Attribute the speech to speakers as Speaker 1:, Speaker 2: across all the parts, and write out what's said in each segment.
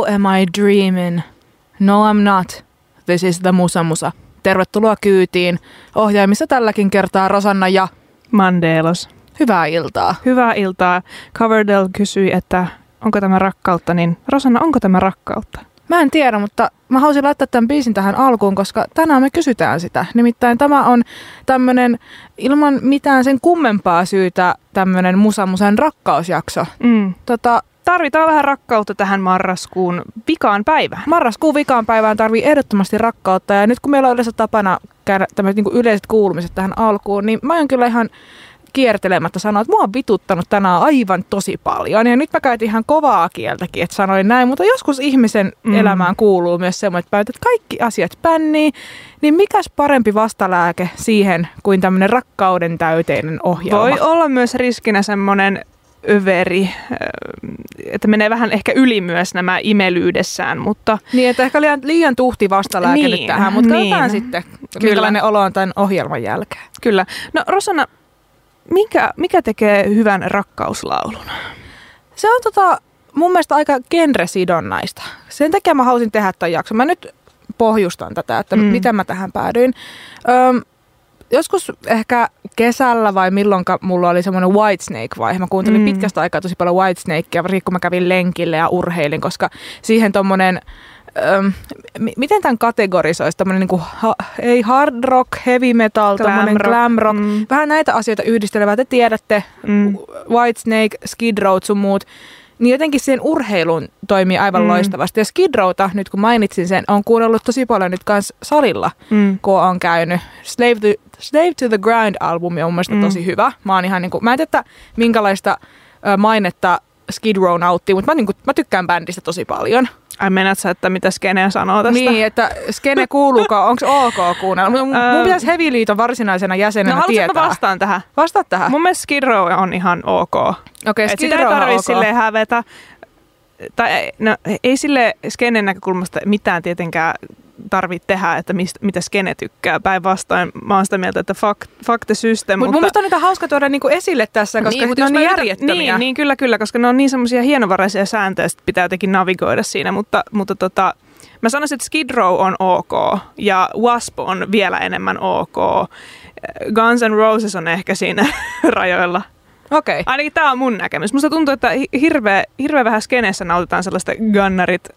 Speaker 1: Oh, am I dreaming? No, I'm not. This is the Musa Musa. Tervetuloa kyytiin. Ohjaimissa tälläkin kertaa Rosanna ja
Speaker 2: Mandelos.
Speaker 1: hyvää iltaa.
Speaker 2: Hyvää iltaa. Coverdale kysyi, että onko tämä rakkautta, niin Rosanna, onko tämä rakkautta?
Speaker 1: Mä en tiedä, mutta mä haluaisin laittaa tämän biisin tähän alkuun, koska tänään me kysytään sitä. Nimittäin tämä on tämmönen ilman mitään sen kummempaa syytä tämmönen Musa Musan rakkausjakso.
Speaker 2: Mm.
Speaker 1: Tota,
Speaker 2: Tarvitaan vähän rakkautta tähän marraskuun vikaan päivään.
Speaker 1: marraskuun vikaan päivään tarvii ehdottomasti rakkautta ja nyt kun meillä on yleensä tapana käydä tämmöiset niin yleiset kuulumiset tähän alkuun, niin mä oon kyllä ihan kiertelemättä sanoa, että mua on vituttanut tänään aivan tosi paljon. Ja nyt mä käytin ihan kovaa kieltäkin, että sanoin näin, mutta joskus ihmisen
Speaker 2: Mm.
Speaker 1: elämään kuuluu myös semmoinen, että päätät, että kaikki asiat pännii, niin mikäs parempi vastalääke siihen kuin tämmöinen rakkauden täyteinen ohjelma.
Speaker 2: Voi olla myös riskinä semmoinen överi, äh, että menee vähän ehkä yli myös nämä imelyydessään, mutta
Speaker 1: Niin, että ehkä liian, liian tuhti vastalääke
Speaker 2: Niin,
Speaker 1: nyt tähän, mutta
Speaker 2: niin.
Speaker 1: katsotaan sitten,
Speaker 2: Kyllä.
Speaker 1: minkälainen olo on tämän ohjelman jälkeen.
Speaker 2: kyllä. No Rosanna, mikä, mikä tekee hyvän rakkauslaulun?
Speaker 1: Se on tota, mun mielestä aika genresidonnaista. Sen takia mä halusin tehdä tämän jakson. Mä nyt pohjustan tätä, että
Speaker 2: mm.
Speaker 1: miten mä tähän päädyin. Öm, joskus ehkä kesällä vai milloinka mulla oli semmoinen Whitesnake-vaihe. Mä kuuntelin
Speaker 2: Mm.
Speaker 1: pitkästä aikaa tosi paljon Whitesnakea, varsinkin kun mä kävin lenkille ja urheilin, koska siihen tommonen Öm, m- miten tämän kategorisoisi? Tämmöinen niinku, ha, ei hard rock, heavy metal,
Speaker 2: Glam rock,
Speaker 1: glam rock.
Speaker 2: mm.
Speaker 1: Vähän näitä asioita yhdistelevää. Te tiedätte,
Speaker 2: Mm.
Speaker 1: Whitesnake, Skid Row sun muut, niin jotenkin siihen urheiluun toimii aivan
Speaker 2: Mm.
Speaker 1: loistavasti. Ja Skid Rowta, nyt kun mainitsin sen, on kuunnellut tosi paljon nyt kans salilla,
Speaker 2: Mm.
Speaker 1: kun on käynyt. Slave to, Slave to the Grind-albumi on mun
Speaker 2: Mm.
Speaker 1: tosi hyvä. Mä, oon ihan niinku, mä en tiedä, minkälaista mainetta Skid Row nauttii, mutta mä, niinku, mä tykkään bändistä tosi paljon.
Speaker 2: Ai menet sä, että mitä Skeneä sanoo tästä?
Speaker 1: Niin, että Skene kuuluuko, onko ok kuunnella? Mun,
Speaker 2: Öö.
Speaker 1: mun pitäisi Heavy-liiton varsinaisena jäsenenä
Speaker 2: No
Speaker 1: tietää.
Speaker 2: vastaan tähän?
Speaker 1: Vastaa tähän.
Speaker 2: Mun mielestä Skid Row on ihan ok.
Speaker 1: Okei,
Speaker 2: Et
Speaker 1: Skid
Speaker 2: sitä ei
Speaker 1: Row on
Speaker 2: tarvitse
Speaker 1: ok.
Speaker 2: silleen hävetä. Tai ei- no, ei sille skenen näkökulmasta mitään tietenkään tarvitse tehdä, että mistä, mitä skene tykkää. Päinvastoin mä oon sitä mieltä, että fuck, fuck the system.
Speaker 1: Mut mun mielestä on niitä hauska tuoda niinku esille tässä, koska
Speaker 2: mut
Speaker 1: ne on niin järjettömiä.
Speaker 2: Niin, niin, kyllä, kyllä, koska ne on niin semmoisia hienovaraisia sääntöjä, että pitää jotenkin navigoida siinä, mutta, mutta tota, mä sanoisin, että Skid Row on ok ja Wasp on vielä enemmän ok. Guns N' Roses on ehkä siinä rajoilla.
Speaker 1: Okei.
Speaker 2: Ainakin tämä on mun näkemys. Musta tuntuu, että hi- hirveä, hirveä vähän skeneessä nautitaan sellaista gunnarit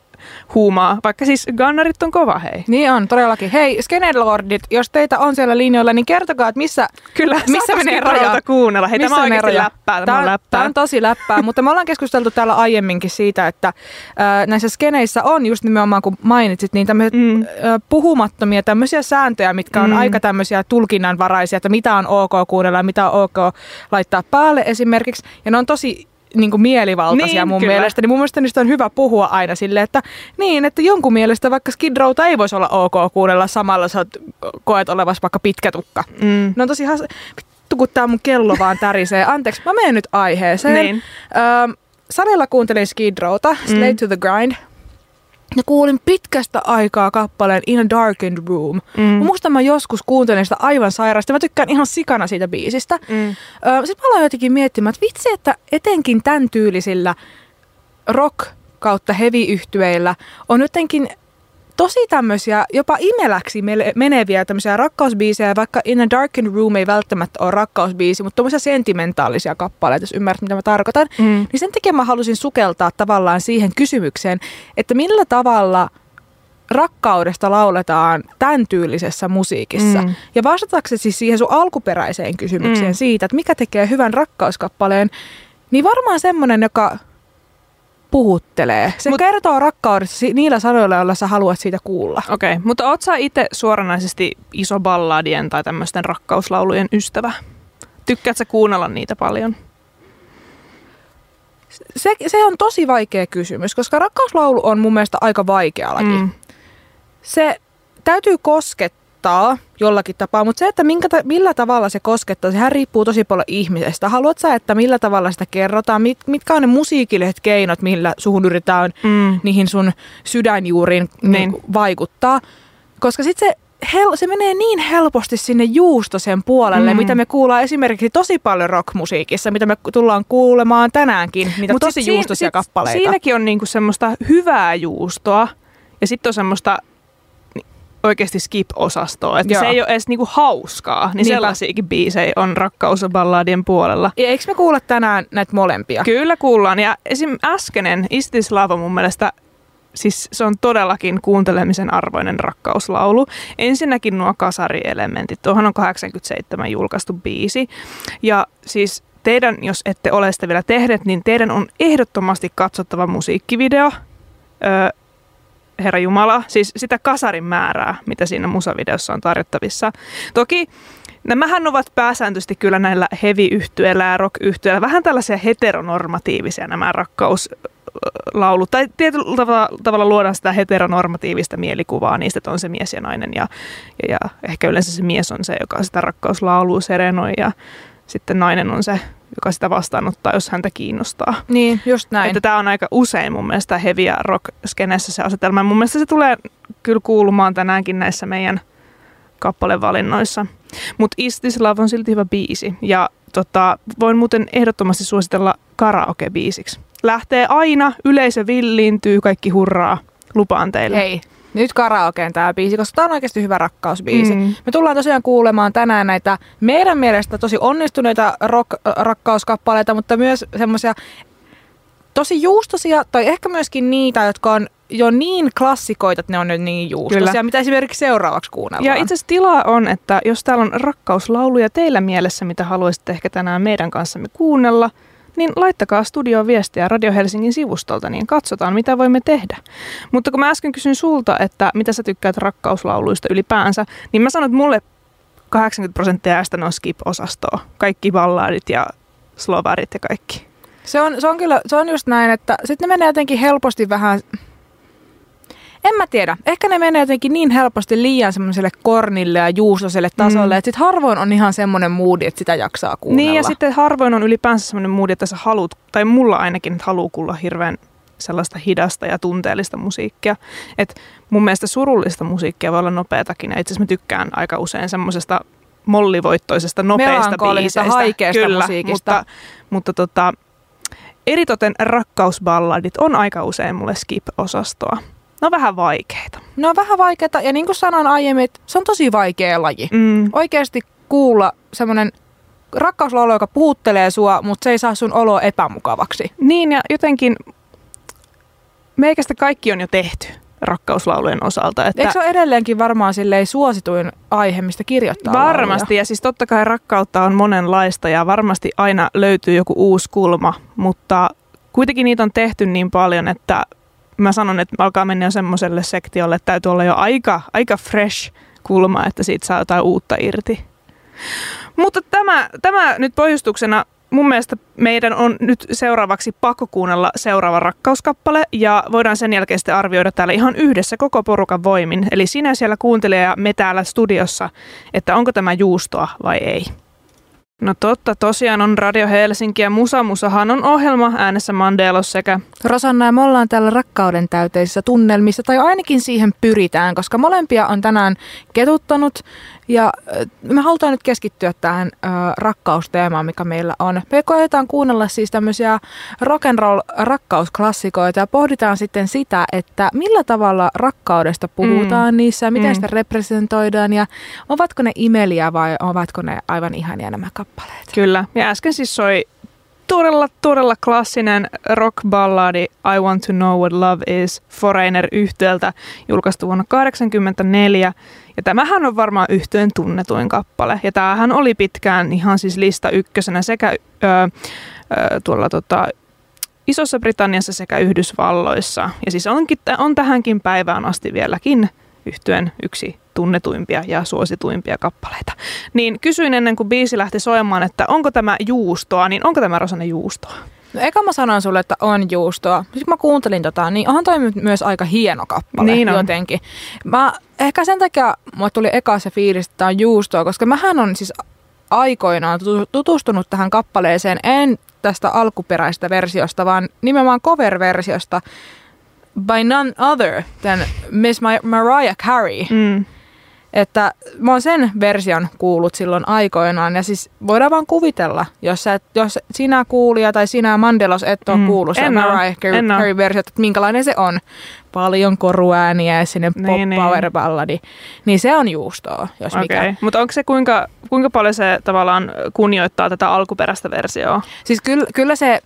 Speaker 2: huumaa, vaikka siis gunnarit on kova hei.
Speaker 1: Niin on, todellakin. Hei, Skenelordit, jos teitä on siellä linjoilla, niin kertokaa, että missä,
Speaker 2: Kyllä,
Speaker 1: missä menee raja.
Speaker 2: kuunnella. Hei, tämä on oikeasti
Speaker 1: raja?
Speaker 2: läppää. Tämä,
Speaker 1: Tää
Speaker 2: on läppää.
Speaker 1: Tämä on tosi läppää, mutta me ollaan keskusteltu täällä aiemminkin siitä, että äh, näissä skeneissä on just nimenomaan, kun mainitsit, niin tämmöiset
Speaker 2: Mm.
Speaker 1: äh, puhumattomia tämmöisiä sääntöjä, mitkä on
Speaker 2: mm.
Speaker 1: aika tämmöisiä tulkinnanvaraisia, että mitä on ok kuunnella ja mitä on ok laittaa päälle esimerkiksi. Ja ne on tosi niin kuin mielivaltaisia
Speaker 2: Niin,
Speaker 1: mun
Speaker 2: kyllä.
Speaker 1: mielestä, niin mun mielestä niistä on hyvä puhua aina silleen, että niin, että jonkun mielestä vaikka Skid Rowta ei voisi olla ok kuunnella samalla, sä koet olevas vaikka pitkä tukka.
Speaker 2: Mm.
Speaker 1: Ne on tosi has... Vittu, kun tää mun kello vaan tärisee. Anteeksi, mä menen nyt aiheeseen.
Speaker 2: Niin.
Speaker 1: Öö, salilla kuuntelin Skid Rowta, Slave
Speaker 2: Mm.
Speaker 1: to the Grind. Ja kuulin pitkästä aikaa kappaleen In a Darkened Room.
Speaker 2: Mm.
Speaker 1: Musta mä joskus kuuntelin sitä aivan sairaasti. Mä tykkään ihan sikana siitä biisistä.
Speaker 2: Mm.
Speaker 1: Sitten mä aloin jotenkin miettimään, että vitsi, että etenkin tämän tyylisillä rock kautta heavy-yhtyeillä on jotenkin tosi tämmöisiä jopa imeläksi meneviä tämmöisiä rakkausbiisejä, vaikka In a Darkened Room ei välttämättä ole rakkausbiisi, mutta tämmöisiä sentimentaalisia kappaleita, jos ymmärrät, mitä mä tarkoitan.
Speaker 2: Mm.
Speaker 1: Niin sen takia mä halusin sukeltaa tavallaan siihen kysymykseen, että millä tavalla rakkaudesta lauletaan tämän tyylisessä musiikissa.
Speaker 2: Mm.
Speaker 1: Ja vastataksesi siis siihen sun alkuperäiseen kysymykseen
Speaker 2: mm.
Speaker 1: siitä, että mikä tekee hyvän rakkauskappaleen, niin varmaan semmoinen, joka puhuttelee. Se
Speaker 2: Mut-
Speaker 1: kertoo rakkaudesta niillä sanoilla, joilla sä haluat siitä kuulla.
Speaker 2: Okei, okay. mutta oot sä itse suoranaisesti iso balladien tai tämmöisten rakkauslaulujen ystävä? Tykkäät sä kuunnella niitä paljon?
Speaker 1: Se, se on tosi vaikea kysymys, koska rakkauslaulu on mun mielestä aika vaikea laji.
Speaker 2: Mm.
Speaker 1: se täytyy koskettaa jollakin tapaa, mutta se, että minkä ta- millä tavalla se koskettaa, sehän riippuu tosi paljon ihmisestä. Haluat sä, että millä tavalla sitä kerrotaan, mit, mitkä on ne musiikilliset keinot, millä suhun yritetään
Speaker 2: Mm.
Speaker 1: niihin sun sydänjuuriin
Speaker 2: Niin.
Speaker 1: niin. vaikuttaa. Koska sitten se hel- se menee niin helposti sinne juustosen puolelle, mm. mitä me kuullaan esimerkiksi tosi paljon rockmusiikissa, mitä me tullaan kuulemaan tänäänkin, mitä Mut tosi juustosia sit, kappaleita.
Speaker 2: Siinäkin on niinku semmoista hyvää juustoa ja sitten on semmoista oikeasti skip-osastoa. Että se ei ole edes niinku hauskaa, niin Niinpä. sellaisiakin biisejä on rakkausballadien puolella.
Speaker 1: Ja eikö me kuulla tänään näitä molempia?
Speaker 2: Kyllä kuullaan. Ja esim. äskenen Is This Love on mun mielestä siis se on todellakin kuuntelemisen arvoinen rakkauslaulu. Ensinnäkin nuo kasarielementit. Tuohon on 87 julkaistu biisi. Ja siis teidän, jos ette ole sitä vielä tehneet, niin teidän on ehdottomasti katsottava musiikkivideo. Öö, Herra Jumala, siis sitä kasarin määrää, mitä siinä musavideossa on tarjottavissa. Toki Nämähän ovat pääsääntöisesti kyllä näillä heavy-yhtyeillä ja rock-yhtyeillä vähän tällaisia heteronormatiivisia nämä rakkauslaulut. Tai tietyllä tavalla, tavalla luodaan sitä heteronormatiivista mielikuvaa niistä, että on se mies ja nainen. Ja, ja, ja ehkä yleensä se mies on se, joka sitä rakkauslaulua serenoi ja sitten nainen on se, joka sitä vastaanottaa, jos häntä kiinnostaa.
Speaker 1: Niin, just näin.
Speaker 2: Että tämä on aika usein mun mielestä heavy ja rock-skenessä se asetelma. Mun mielestä se tulee kyllä kuulumaan tänäänkin näissä meidän kappalevalinnoissa. Mutta Is This Love on silti hyvä biisi. Ja tota, voin muuten ehdottomasti suositella karaoke-biisiksi. Lähtee aina, yleisö villiintyy, kaikki hurraa. Lupaan teille.
Speaker 1: Hei, nyt karaokeen tämä biisi, koska tämä on oikeasti hyvä rakkausbiisi. Mm. Me tullaan tosiaan kuulemaan tänään näitä meidän mielestä tosi onnistuneita rock, rakkauskappaleita, mutta myös semmoisia tosi juustosia, tai ehkä myöskin niitä, jotka on jo niin klassikoita, että ne on nyt niin juustosia, Kyllä. mitä esimerkiksi seuraavaksi kuunnellaan.
Speaker 2: Ja itse asiassa tilaa on, että jos täällä on rakkauslauluja teillä mielessä, mitä haluaisitte ehkä tänään meidän kanssamme kuunnella, niin laittakaa studioon viestiä Radio Helsingin sivustolta, niin katsotaan, mitä voimme tehdä. Mutta kun mä äsken kysyin sulta, että mitä sä tykkäät rakkauslauluista ylipäänsä, niin mä sanon, että mulle 80 prosenttia äästä on skip-osastoa. Kaikki balladit ja slovarit ja kaikki.
Speaker 1: Se on, se on kyllä, se on just näin, että sitten ne menee jotenkin helposti vähän en mä tiedä. Ehkä ne menee jotenkin niin helposti liian semmoiselle kornille ja juustoselle tasolle, mm. että sit harvoin on ihan semmoinen moodi, että sitä jaksaa kuunnella.
Speaker 2: Niin ja sitten harvoin on ylipäänsä semmoinen moodi, että sä haluat, tai mulla ainakin, että haluaa kuulla hirveän sellaista hidasta ja tunteellista musiikkia. Et mun mielestä surullista musiikkia voi olla nopeatakin. Ja itse asiassa mä tykkään aika usein semmoisesta mollivoittoisesta, nopeista biiseistä.
Speaker 1: haikeasta Kyllä, musiikista.
Speaker 2: Mutta, mutta tota, eritoten rakkausballadit on aika usein mulle skip-osastoa. Ne on vähän vaikeita.
Speaker 1: Ne on vähän vaikeita ja niin kuin sanoin aiemmin, että se on tosi vaikea laji. Mm. Oikeasti kuulla semmoinen rakkauslaulu, joka puhuttelee sua, mutta se ei saa sun oloa epämukavaksi.
Speaker 2: Niin ja jotenkin meikästä kaikki on jo tehty rakkauslaulujen osalta.
Speaker 1: Että Eikö se ole edelleenkin varmaan silleen suosituin aihe, mistä kirjoittaa
Speaker 2: Varmasti,
Speaker 1: lauluja?
Speaker 2: ja siis totta kai rakkautta on monenlaista ja varmasti aina löytyy joku uusi kulma, mutta kuitenkin niitä on tehty niin paljon, että mä sanon, että alkaa mennä jo semmoiselle sektiolle, että täytyy olla jo aika, aika fresh kulma, että siitä saa jotain uutta irti. Mutta tämä, tämä nyt pohjustuksena mun mielestä meidän on nyt seuraavaksi pakko kuunnella seuraava rakkauskappale ja voidaan sen jälkeen sitten arvioida täällä ihan yhdessä koko porukan voimin. Eli sinä siellä kuuntelee ja me täällä studiossa, että onko tämä juustoa vai ei. No totta, tosiaan on Radio Helsinki ja Musa Musahan on ohjelma äänessä Mandelos sekä...
Speaker 1: Rosanna ja me ollaan täällä rakkauden täyteisissä tunnelmissa, tai ainakin siihen pyritään, koska molempia on tänään ketuttanut ja me halutaan nyt keskittyä tähän äh, rakkausteemaan, mikä meillä on. Me koetaan kuunnella siis tämmöisiä rock'n'roll rakkausklassikoita ja pohditaan sitten sitä, että millä tavalla rakkaudesta puhutaan mm. niissä, miten mm. sitä representoidaan ja ovatko ne imeliä vai ovatko ne aivan ihania nämä kappaleet.
Speaker 2: Kyllä, ja äsken siis soi todella, todella klassinen rock-balladi I Want to Know What Love Is Foreigner yhtiöltä julkaistu vuonna 1984. Ja tämähän on varmaan yhtyeen tunnetuin kappale. Ja tämähän oli pitkään ihan siis lista ykkösenä sekä ö, ö, tuolla tota, Isossa Britanniassa sekä Yhdysvalloissa. Ja siis onkin, on tähänkin päivään asti vieläkin yhtyen yksi tunnetuimpia ja suosituimpia kappaleita. Niin kysyin ennen kuin biisi lähti soimaan, että onko tämä juustoa, niin onko tämä Rosanne juustoa?
Speaker 1: No eka mä sanoin sulle, että on juustoa. Sitten mä kuuntelin tota, niin onhan toi myös aika hieno kappale niin on. jotenkin. Mä, ehkä sen takia mulle tuli eka se fiilis, että tämä on juustoa, koska mähän on siis aikoinaan tutustunut tähän kappaleeseen, en tästä alkuperäisestä versiosta, vaan nimenomaan cover-versiosta by none other than Miss Mariah Carey. Mm. Että mä oon sen version kuullut silloin aikoinaan ja siis voidaan vaan kuvitella, jos, sä, jos sinä kuulija tai sinä Mandelos et ole
Speaker 2: Mm.
Speaker 1: kuullut sen Mariah
Speaker 2: en oo.
Speaker 1: Carey versiota, että minkälainen se on. Paljon koruääniä ja sinne
Speaker 2: Niin,
Speaker 1: pop
Speaker 2: niin.
Speaker 1: power balladi. Niin se on juustoa, jos
Speaker 2: Okei,
Speaker 1: mikä.
Speaker 2: okay. mutta onko se kuinka, kuinka paljon se tavallaan kunnioittaa tätä alkuperäistä versioa?
Speaker 1: Siis kyllä, kyllä se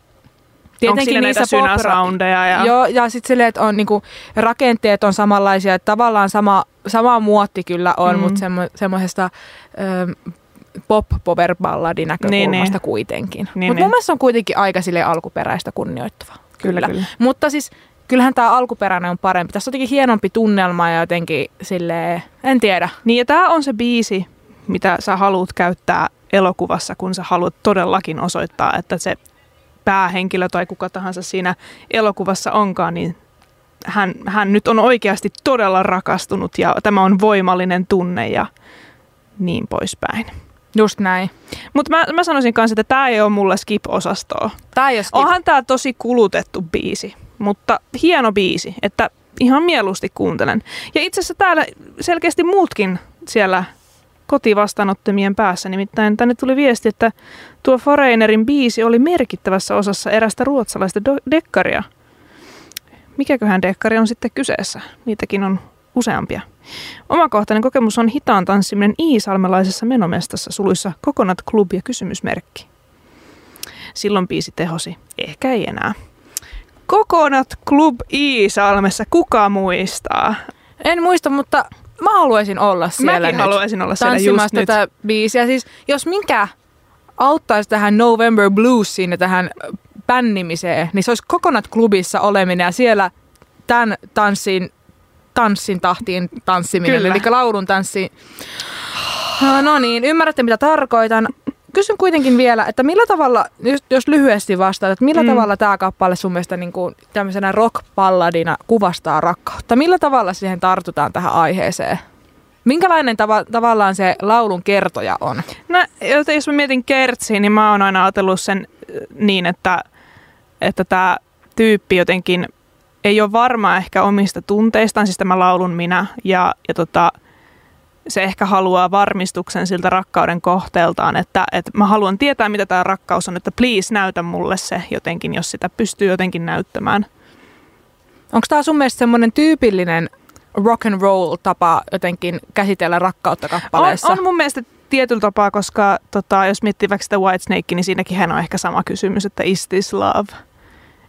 Speaker 2: Onko siinä näitä
Speaker 1: niissä
Speaker 2: synäsoundeja? Ja...
Speaker 1: Joo, ja sitten silleen, että on niinku, rakenteet on samanlaisia, että tavallaan sama, sama muotti kyllä on,
Speaker 2: Mm.
Speaker 1: mutta semmo, semmoisesta pop power balladin näkökulmasta
Speaker 2: Niin, niin.
Speaker 1: kuitenkin.
Speaker 2: Niin,
Speaker 1: Mutta
Speaker 2: niin.
Speaker 1: mun mielestä on kuitenkin aika sille alkuperäistä kunnioittava.
Speaker 2: Kyllä, kyllä.
Speaker 1: Mutta siis kyllähän tämä alkuperäinen on parempi. Tässä on jotenkin hienompi tunnelma ja jotenkin silleen, en tiedä.
Speaker 2: Niin ja tämä on se biisi, mitä sä haluat käyttää elokuvassa, kun sä haluat todellakin osoittaa, että se päähenkilö tai kuka tahansa siinä elokuvassa onkaan, niin hän, hän nyt on oikeasti todella rakastunut ja tämä on voimallinen tunne ja niin poispäin.
Speaker 1: Just näin.
Speaker 2: Mutta mä, mä sanoisin kanssa, että tämä ei ole mulle skip-osastoa.
Speaker 1: Tai jos
Speaker 2: Onhan tämä tosi kulutettu biisi, mutta hieno biisi, että ihan mieluusti kuuntelen. Ja itse asiassa täällä selkeästi muutkin siellä kotivastaanottamien päässä. Nimittäin tänne tuli viesti, että tuo Foreignerin biisi oli merkittävässä osassa erästä ruotsalaista do- dekkaria. Mikäköhän dekkari on sitten kyseessä? Niitäkin on useampia. Omakohtainen kokemus on hitaan tanssiminen Iisalmelaisessa menomestassa suluissa Coconut Club ja kysymysmerkki. Silloin biisi tehosi. Ehkä ei enää. Coconut Club Iisalmessa, kuka muistaa?
Speaker 1: En muista, mutta mä haluaisin olla siellä
Speaker 2: Mäkin
Speaker 1: nyt.
Speaker 2: haluaisin olla siellä just nyt.
Speaker 1: tätä biisiä. Siis jos minkä auttaisi tähän November Bluesiin ja tähän bännimiseen, niin se olisi Coconut Clubissa oleminen ja siellä tämän tanssin, tanssin tahtiin tanssiminen,
Speaker 2: Kyllä.
Speaker 1: eli laulun tanssi. No niin, ymmärrätte mitä tarkoitan. Kysyn kuitenkin vielä, että millä tavalla, jos, jos lyhyesti vastaat, että millä
Speaker 2: Mm.
Speaker 1: tavalla tämä kappale sun mielestä niin kuin tämmöisenä rock-palladina kuvastaa rakkautta? Millä tavalla siihen tartutaan tähän aiheeseen? Minkälainen tava, tavallaan se laulun kertoja on?
Speaker 2: No, jos mä mietin Kertsiä, niin mä oon aina ajatellut sen äh, niin, että että tämä tyyppi jotenkin ei ole varma ehkä omista tunteistaan, siis tämä laulun minä, ja, ja tota, se ehkä haluaa varmistuksen siltä rakkauden kohteeltaan, että, että mä haluan tietää, mitä tämä rakkaus on, että please näytä mulle se jotenkin, jos sitä pystyy jotenkin näyttämään.
Speaker 1: Onko tämä sun mielestä semmoinen tyypillinen rock and roll tapa jotenkin käsitellä rakkautta
Speaker 2: On,
Speaker 1: kappaleessa?
Speaker 2: on mun mielestä tietyllä tapaa, koska tota, jos miettii vaikka sitä Whitesnake, niin siinäkin hän on ehkä sama kysymys, että is this love?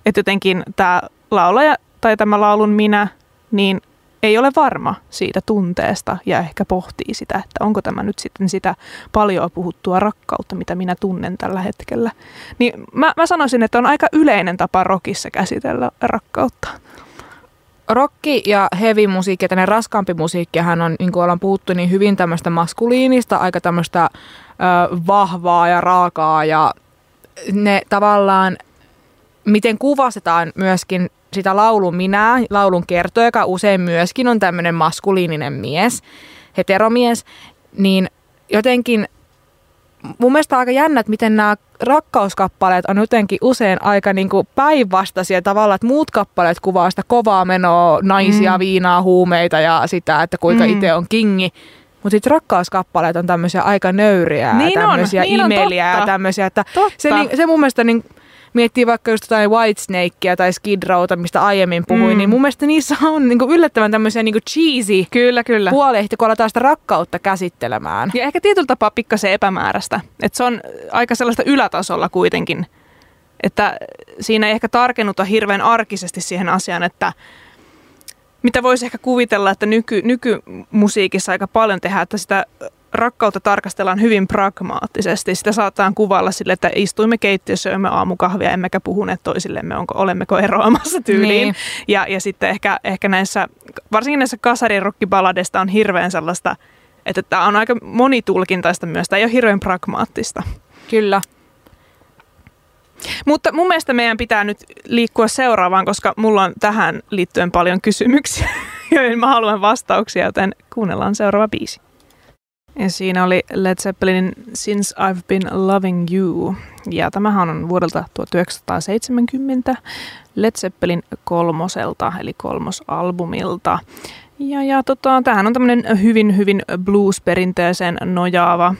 Speaker 2: Että jotenkin tämä laulaja tai tämä laulun minä, niin ei ole varma siitä tunteesta ja ehkä pohtii sitä, että onko tämä nyt sitten sitä paljon puhuttua rakkautta, mitä minä tunnen tällä hetkellä. Niin mä, mä sanoisin, että on aika yleinen tapa rockissa käsitellä rakkautta.
Speaker 1: Rokki ja heavy musiikki ja tämmöinen raskaampi musiikkihan on, niin kuin ollaan puhuttu, niin hyvin tämmöistä maskuliinista, aika tämmöistä ö, vahvaa ja raakaa ja ne tavallaan, miten kuvastetaan myöskin sitä laulun minää, laulun kertoja, joka usein myöskin on tämmöinen maskuliininen mies, heteromies, niin jotenkin mun mielestä aika jännä, että miten nämä rakkauskappaleet on jotenkin usein aika niin kuin päinvastaisia tavalla, että muut kappaleet kuvaa sitä kovaa menoa, naisia,
Speaker 2: Mm.
Speaker 1: viinaa, huumeita ja sitä, että kuinka
Speaker 2: Mm.
Speaker 1: itse on kingi. Mutta sitten rakkauskappaleet on tämmöisiä aika nöyriä,
Speaker 2: Niin on,
Speaker 1: tämmöisiä
Speaker 2: niin on,
Speaker 1: imeliä ja tämmöisiä, että
Speaker 2: Totta.
Speaker 1: se, niin, se mun mielestä niin, miettii vaikka just jotain Whitesnakea tai Skid Rowta, mistä aiemmin puhuin,
Speaker 2: Mm.
Speaker 1: niin mun mielestä niissä on niin kuin yllättävän tämmöisiä niin kuin cheesy
Speaker 2: Kyllä, kyllä.
Speaker 1: puolehti, kun aletaan sitä rakkautta käsittelemään.
Speaker 2: Ja ehkä tietyllä tapaa pikkasen epämääräistä. Että se on aika sellaista ylätasolla kuitenkin. Että siinä ei ehkä tarkennuta hirveän arkisesti siihen asiaan, että mitä voisi ehkä kuvitella, että nyky, nykymusiikissa aika paljon tehdään, että sitä rakkautta tarkastellaan hyvin pragmaattisesti. Sitä saataan kuvailla sille, että istuimme keittiössä, joimme aamukahvia, emmekä puhuneet toisillemme, onko, olemmeko eroamassa tyyliin.
Speaker 1: Niin.
Speaker 2: Ja, ja sitten ehkä, ehkä näissä, varsinkin näissä kasarirokkiballadeista on hirveän sellaista, että tämä on aika monitulkintaista myös. Tämä ei ole hirveän pragmaattista.
Speaker 1: Kyllä.
Speaker 2: Mutta mun mielestä meidän pitää nyt liikkua seuraavaan, koska mulla on tähän liittyen paljon kysymyksiä, joihin mä haluan vastauksia, joten kuunnellaan seuraava biisi. Ja siinä oli Led Zeppelinin Since I've Been Loving You. Ja tämähän on vuodelta 1970 Led Zeppelin kolmoselta, eli kolmosalbumilta. Ja, ja tota, tämähän on tämmöinen hyvin, hyvin blues-perinteeseen nojaava,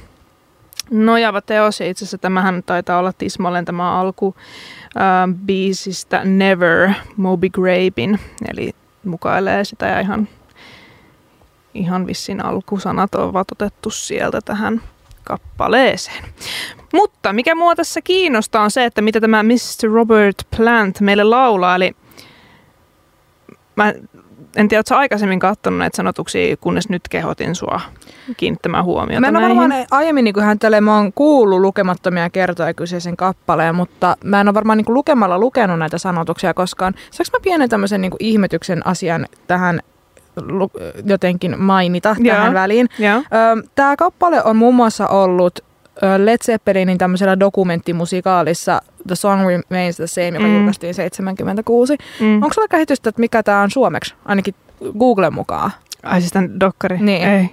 Speaker 2: nojaava teos. Ja itse asiassa tämähän taitaa olla tismalleen tämä alku äh, biisistä Never Moby Grapin. Eli mukailee sitä ja ihan, ihan vissin alkusanat ovat otettu sieltä tähän kappaleeseen. Mutta mikä mua tässä kiinnostaa on se, että mitä tämä Mr. Robert Plant meille laulaa. Eli mä en tiedä, oletko aikaisemmin katsonut näitä sanotuksia, kunnes nyt kehotin sua kiinnittämään huomiota
Speaker 1: Mä en ole varmaan aiemmin niin hän tälle, mä oon kuullut lukemattomia kertoja kyseisen kappaleen, mutta mä en ole varmaan niin lukemalla lukenut näitä sanotuksia koskaan. Saanko mä pienen tämmöisen niin ihmetyksen asian tähän jotenkin mainita
Speaker 2: Joo.
Speaker 1: tähän väliin? Tämä kappale on muun muassa ollut Led Zeppelinin tämmöisellä dokumenttimusikaalissa The Song Remains the Same, joka
Speaker 2: Mm.
Speaker 1: mm. julkaistiin 76.
Speaker 2: Mm.
Speaker 1: Onko sulla käsitystä, että mikä tämä on suomeksi, ainakin Googlen mukaan?
Speaker 2: Ai siis tämän dokkari?
Speaker 1: Niin.
Speaker 2: Ei.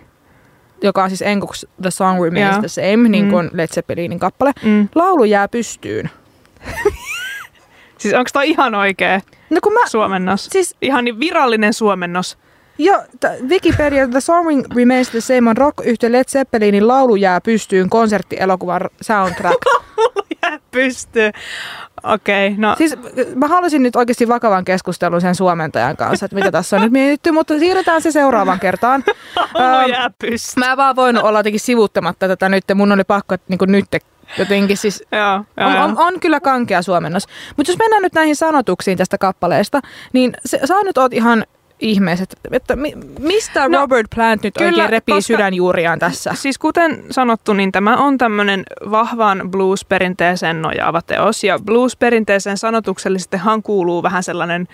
Speaker 1: joka on siis enkuksi The Song Remains
Speaker 2: Joo.
Speaker 1: the Same, niin
Speaker 2: Mm.
Speaker 1: kuin Led Zeppelinin kappale.
Speaker 2: Mm.
Speaker 1: Laulu jää pystyyn.
Speaker 2: Siis onko toi ihan oikea
Speaker 1: No kun mä,
Speaker 2: suomennos?
Speaker 1: siis
Speaker 2: Ihan niin virallinen suomennos.
Speaker 1: Jo, t- Wikipedia The Song Remains the Same on rock Led Zeppelinin Laulu jää pystyyn konserttielokuvan soundtrack.
Speaker 2: Jää pystyy. Okei, okay, no
Speaker 1: siis mä haluaisin nyt oikeasti vakavan keskustelun sen suomentajan kanssa, että mitä tässä on nyt mietitty, mutta siirretään se seuraavaan kertaan.
Speaker 2: laulu jää pystyy.
Speaker 1: Mä vaan voinut olla jotenkin sivuuttamatta tätä nyt, mun oli pakko niin nyt jotenkin siis
Speaker 2: Joo, joo,
Speaker 1: On,
Speaker 2: joo.
Speaker 1: on, on kyllä kankea suomennos. Mutta jos mennään nyt näihin sanotuksiin tästä kappaleesta, niin se, sä nyt oot ihan ihmeessä, että, että mi, mistä
Speaker 2: No,
Speaker 1: Robert Plant nyt
Speaker 2: kyllä,
Speaker 1: oikein repii
Speaker 2: koska-
Speaker 1: sydänjuuriaan tässä?
Speaker 2: Siis kuten sanottu, niin tämä on tämmöinen vahvaan blues-perinteeseen nojaava teos. Ja blues-perinteeseen sanotuksellisestihan kuuluu vähän sellainen,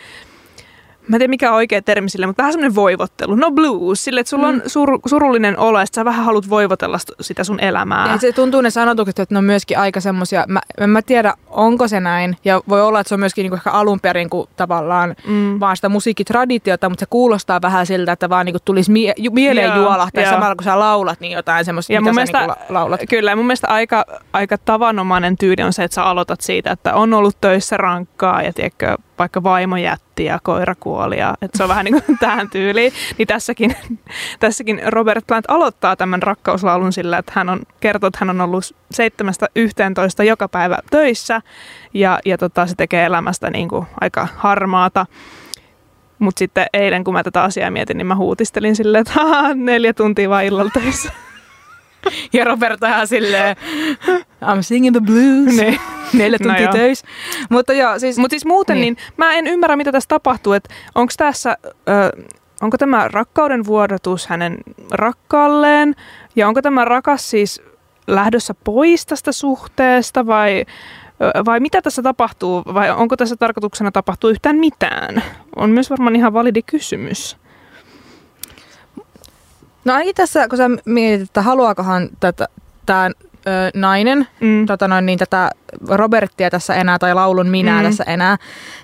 Speaker 2: mä en tiedä mikä on oikea termi sille, mutta vähän semmoinen voivottelu. No blues, sille, että sulla on sur, surullinen olo ja sit sä vähän haluat voivotella sitä sun elämää.
Speaker 1: Ja se tuntuu ne sanotukset, että ne on myöskin aika semmoisia, mä, en mä tiedä onko se näin, ja voi olla, että se on myöskin niinku ehkä alun perin kuin tavallaan
Speaker 2: Mm.
Speaker 1: vaan sitä musiikkitraditiota, mutta se kuulostaa vähän siltä, että vaan niinku tulisi mie- ju- mieleen
Speaker 2: Joo,
Speaker 1: juolahtaa
Speaker 2: joo.
Speaker 1: samalla kun sä laulat, niin jotain semmoista,
Speaker 2: Ja
Speaker 1: mitä
Speaker 2: mun
Speaker 1: sä
Speaker 2: mielestä,
Speaker 1: niinku la- laulat.
Speaker 2: kyllä, mun mielestä aika, aika tavanomainen tyyli on se, että sä aloitat siitä, että on ollut töissä rankkaa ja tiedätkö, vaikka vaimo jätti ja koira kuoli ja että se on vähän niin kuin tähän tyyliin. Niin tässäkin, tässäkin Robert Plant aloittaa tämän rakkauslaulun sillä, että hän on kertoo, että hän on ollut seitsemästä yhteentoista joka päivä töissä ja, ja tota, se tekee elämästä niin kuin aika harmaata. Mutta sitten eilen, kun mä tätä asiaa mietin, niin mä huutistelin silleen, että "Haha, neljä tuntia vaan illalla töissä.
Speaker 1: Ja Roberta ihan silleen, I'm singing the blues.
Speaker 2: Niin.
Speaker 1: Neljä
Speaker 2: No
Speaker 1: tuntia
Speaker 2: joo.
Speaker 1: töissä. Mutta joo, siis...
Speaker 2: Mutta siis muuten niin.
Speaker 1: Niin.
Speaker 2: mä en ymmärrä, mitä tässä tapahtuu. Että onko tässä, ö, onko tämä rakkauden vuodatus hänen rakkaalleen ja onko tämä rakas siis lähdössä pois tästä suhteesta vai, vai mitä tässä tapahtuu vai onko tässä tarkoituksena tapahtuu yhtään mitään? On myös varmaan ihan validi kysymys.
Speaker 1: No ainakin tässä, kun sä mietit, että haluaakohan tätä, tämä nainen
Speaker 2: Mm.
Speaker 1: tota noin, niin tätä Roberttia tässä enää tai laulun minää
Speaker 2: Mm.
Speaker 1: tässä enää,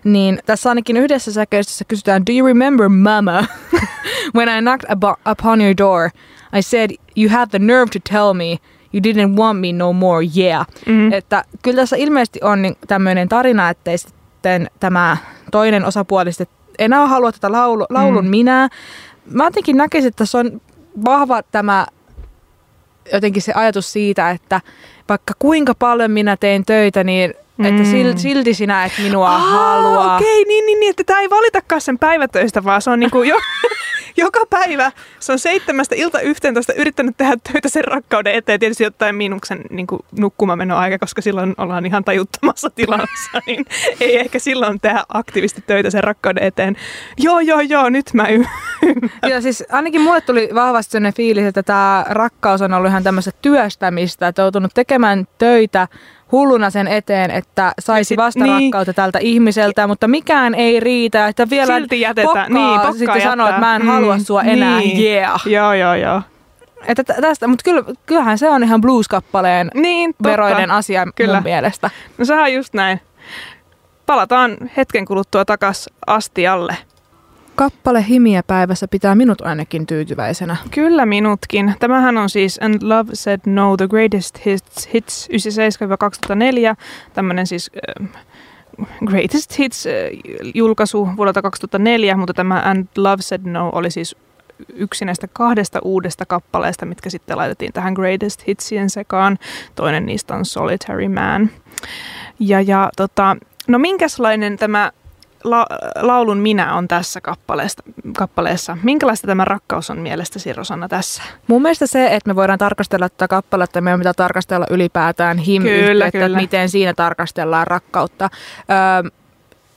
Speaker 1: niin tässä ainakin yhdessä säkeistössä kysytään, do you remember mama? When I knocked abo- upon your door, I said, you had the nerve to tell me you didn't want me no more, yeah.
Speaker 2: Mm.
Speaker 1: Että kyllä tässä ilmeisesti on niin tämmöinen tarina, että sitten tämä toinen osapuoli sitten enää halua tätä laulu, laulun
Speaker 2: Mm.
Speaker 1: minää. Mä jotenkin näkisin, että se on vahva tämä jotenkin se ajatus siitä, että vaikka kuinka paljon minä teen töitä, niin että
Speaker 2: Mm.
Speaker 1: sil- silti sinä et minua
Speaker 2: Aa,
Speaker 1: halua.
Speaker 2: Okei, niin, niin, niin, että tämä ei valitakaan sen päivätöistä, vaan se on niinku jo, joka päivä. Se on seitsemästä ilta yhteentoista yrittänyt tehdä töitä sen rakkauden eteen. Tietysti jotain miinuksen niin nukkumamenoaika, koska silloin ollaan ihan tajuttomassa tilassa. Niin ei ehkä silloin tehdä aktiivisesti töitä sen rakkauden eteen. Joo, joo, joo, nyt mä y-
Speaker 1: Ja siis ainakin mulle tuli vahvasti sellainen fiilis, että tämä rakkaus on ollut ihan tämmöistä työstämistä, että on tekemään töitä hulluna sen eteen, että saisi
Speaker 2: sit-
Speaker 1: vastarakkautta tältä ihmiseltä, mutta mikään ei riitä, että vielä
Speaker 2: Silti jätetään.
Speaker 1: pokkaa,
Speaker 2: Niin, pokkaa
Speaker 1: sitten sanoo, että
Speaker 2: jättää.
Speaker 1: mä en halua sua enää,
Speaker 2: Niin.
Speaker 1: yeah.
Speaker 2: Joo, joo, joo.
Speaker 1: Että tä- tästä, mutta kyllä, kyllähän se on ihan blues-kappaleen
Speaker 2: Niin, totta.
Speaker 1: veroinen asia
Speaker 2: Kyllä.
Speaker 1: mun mielestä.
Speaker 2: No sehän on just näin. Palataan hetken kuluttua takas astialle.
Speaker 1: Kappale Himiä päivässä pitää minut ainakin tyytyväisenä.
Speaker 2: Kyllä minutkin. Tämähän on siis And Love Said No, The Greatest Hits, hits 97-2004. Tämmöinen siis äh, Greatest Hits äh, julkaisu vuodelta 2004, mutta tämä And Love Said No oli siis yksi näistä kahdesta uudesta kappaleesta, mitkä sitten laitettiin tähän Greatest Hitsien sekaan. Toinen niistä on Solitary Man. Ja, ja tota, no minkälainen tämä la, laulun minä on tässä kappaleessa, kappaleessa. Minkälaista tämä rakkaus on mielestäsi, Rosanna, tässä?
Speaker 1: Mun mielestä se, että me voidaan tarkastella tätä kappaletta, meidän pitää tarkastella ylipäätään him että miten siinä tarkastellaan rakkautta. Öö,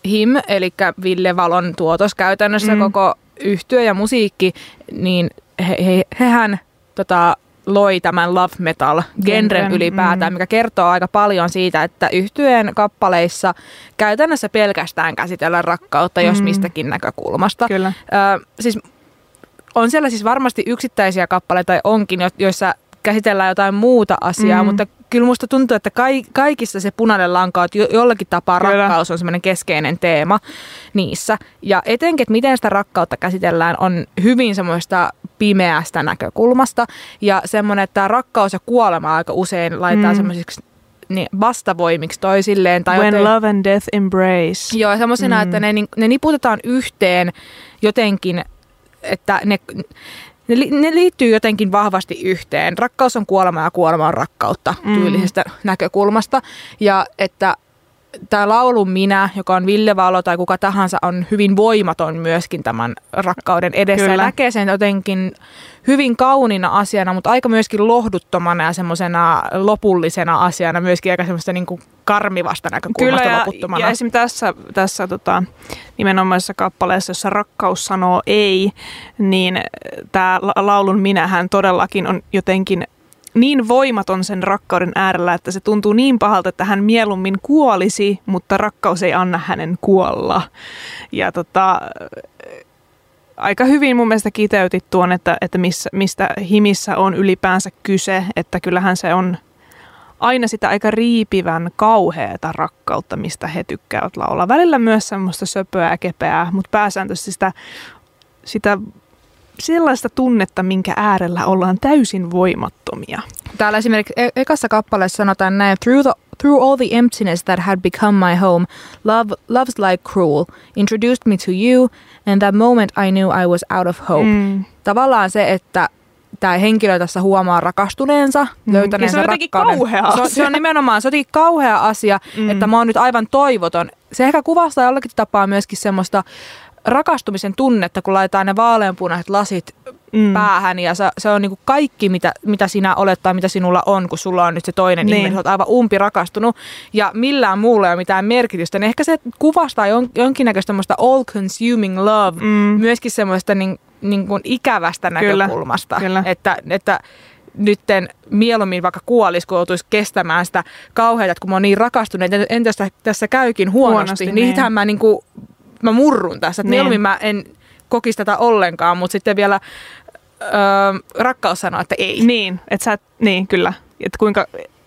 Speaker 1: him, eli Ville Valon tuotos käytännössä mm. koko yhtyö ja musiikki, niin he, he, hehän tota, loi tämän love metal genren ylipäätään, mm. mikä kertoo aika paljon siitä, että yhtyeen kappaleissa käytännössä pelkästään käsitellään rakkautta, jos mm. mistäkin näkökulmasta.
Speaker 2: Kyllä.
Speaker 1: Ö, siis on siellä siis varmasti yksittäisiä kappaleita onkin, joissa käsitellään jotain muuta asiaa, mm. mutta kyllä musta tuntuu, että kaikissa se punainen lanka, että jollakin tapaa kyllä. rakkaus on semmoinen keskeinen teema niissä. Ja etenkin, että miten sitä rakkautta käsitellään, on hyvin semmoista pimeästä näkökulmasta. Ja semmoinen, että rakkaus ja kuolema aika usein laitetaan mm. semmoisiksi niin vastavoimiksi toisilleen.
Speaker 2: Tai When joten, love and death embrace.
Speaker 1: Joo, semmoisena, mm. että ne, ne niputetaan yhteen jotenkin, että ne, ne, ne liittyy jotenkin vahvasti yhteen. Rakkaus on kuolema ja kuolema on rakkautta mm. tyylisestä näkökulmasta. Ja että tämä laulu Minä, joka on Ville Valo tai kuka tahansa, on hyvin voimaton myöskin tämän rakkauden edessä. Kyllä. Ja näkee sen jotenkin hyvin kauniina asiana, mutta aika myöskin lohduttomana ja semmoisena lopullisena asiana, myöskin aika semmoista niin kuin karmivasta näkökulmasta
Speaker 2: Kyllä, ja,
Speaker 1: loputtomana.
Speaker 2: ja esimerkiksi tässä, tässä tota, nimenomaisessa kappaleessa, jossa rakkaus sanoo ei, niin tämä laulun minähän todellakin on jotenkin niin voimaton sen rakkauden äärellä, että se tuntuu niin pahalta, että hän mieluummin kuolisi, mutta rakkaus ei anna hänen kuolla. Ja tota, aika hyvin mun mielestä kiteytit tuon, että, että missä, mistä himissä on ylipäänsä kyse, että kyllähän se on aina sitä aika riipivän kauheata rakkautta, mistä he tykkäävät laulaa. Välillä myös semmoista söpöä ja kepeää, mutta pääsääntöisesti sitä, sitä sellaista tunnetta, minkä äärellä ollaan täysin voimattomia.
Speaker 1: Täällä esimerkiksi e- ekassa kappaleessa sanotaan näin, through, the, through all the emptiness that had become my home, love, love's like cruel, introduced me to you, and that moment I knew I was out of hope. Mm. Tavallaan se, että tämä henkilö tässä huomaa rakastuneensa, mm. löytäneensä
Speaker 2: se on
Speaker 1: rakkauden.
Speaker 2: kauhea asia.
Speaker 1: Se on, se on nimenomaan, se on kauhea asia, mm. että mä oon nyt aivan toivoton. Se ehkä kuvastaa jollakin tapaa myöskin semmoista rakastumisen tunnetta, kun laitetaan ne vaaleanpunaiset lasit mm. päähän ja se, se on niin kuin kaikki, mitä, mitä sinä olet tai mitä sinulla on, kun sulla on nyt se toinen niin. ihminen, olet aivan umpi rakastunut ja millään muulla ei ole mitään merkitystä. Niin ehkä se kuvastaa jon, jonkinnäköistä all-consuming love, mm. myöskin semmoista niin, niin kuin ikävästä näkökulmasta.
Speaker 2: Kyllä.
Speaker 1: Että, että nytten mieluummin vaikka kuolisi, kun joutuisi kestämään sitä kauheita, että kun mä oon niin rakastunut, että entäs tässä käykin huonosti, huonosti niin, niin. mä niin kuin mä murrun tässä. Että niin. mieluummin mä en kokisi tätä ollenkaan, mutta sitten vielä öö, rakkaus sanoo, että ei.
Speaker 2: Niin, että sä, niin kyllä. Että kuinka,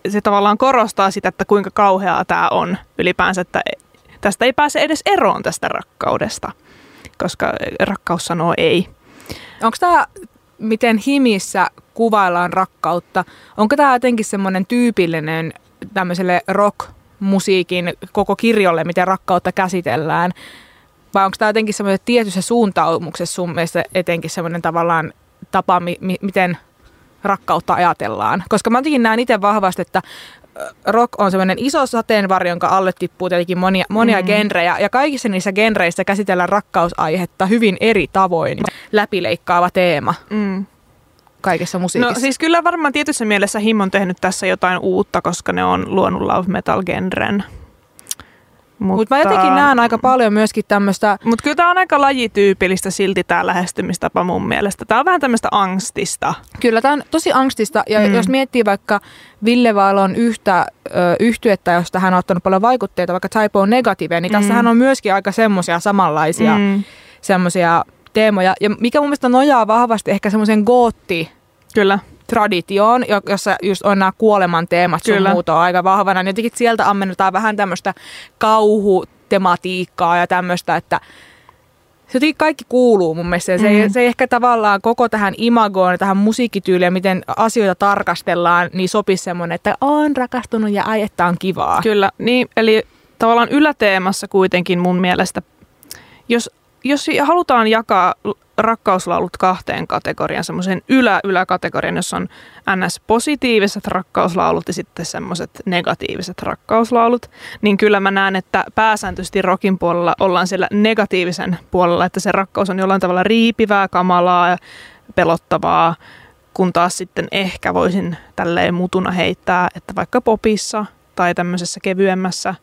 Speaker 2: se tavallaan korostaa sitä, että kuinka kauheaa tämä on ylipäänsä, että tästä ei pääse edes eroon tästä rakkaudesta, koska rakkaus sanoo ei.
Speaker 1: Onko tämä, miten himissä kuvaillaan rakkautta, onko tämä jotenkin semmoinen tyypillinen tämmöiselle rock-musiikin koko kirjolle, miten rakkautta käsitellään? Vai onko tämä jotenkin semmoinen tietyssä suuntaumuksessa sun mielestä etenkin semmoinen tavallaan tapa, mi- mi- miten rakkautta ajatellaan? Koska mä jotenkin näen itse vahvasti, että rock on semmoinen iso sateenvarjo, jonka alle tippuu tietenkin monia, monia mm. genrejä. Ja kaikissa niissä genreissä käsitellään rakkausaihetta hyvin eri tavoin. Läpileikkaava teema. Mm kaikessa musiikissa?
Speaker 2: No siis kyllä varmaan tietyssä mielessä Him on tehnyt tässä jotain uutta, koska ne on luonut love metal genren.
Speaker 1: Mutta Mut mä jotenkin näen aika paljon myöskin tämmöistä...
Speaker 2: Mutta kyllä tämä on aika lajityypillistä silti tämä lähestymistapa mun mielestä. Tämä on vähän tämmöistä angstista.
Speaker 1: Kyllä, tämä on tosi angstista. Ja mm. jos miettii vaikka Ville Vaalon yhtä ö, yhtyettä, josta hän on ottanut paljon vaikutteita, vaikka Typo Negative, niin mm. hän on myöskin aika semmoisia samanlaisia mm. semmoisia teemoja. Ja mikä mun mielestä nojaa vahvasti ehkä semmoisen gootti...
Speaker 2: Kyllä
Speaker 1: traditioon, jossa just on nämä kuoleman teemat sun muuta aika vahvana. Niin jotenkin sieltä ammennetaan vähän tämmöistä kauhutematiikkaa ja tämmöistä, että se jotenkin kaikki kuuluu mun mielestä. Se, mm. ei, se ei ehkä tavallaan koko tähän imagoon, tähän musiikkityyliin, miten asioita tarkastellaan, niin sopisi semmoinen, että on rakastunut ja ai, että on kivaa.
Speaker 2: Kyllä, niin, eli tavallaan yläteemassa kuitenkin mun mielestä, jos jos halutaan jakaa rakkauslaulut kahteen kategoriaan, semmoisen ylä-yläkategorian, jossa on NS-positiiviset rakkauslaulut ja sitten semmoiset negatiiviset rakkauslaulut, niin kyllä mä näen, että pääsääntöisesti rokin puolella ollaan siellä negatiivisen puolella, että se rakkaus on jollain tavalla riipivää, kamalaa ja pelottavaa, kun taas sitten ehkä voisin tälleen mutuna heittää, että vaikka popissa tai tämmöisessä kevyemmässä,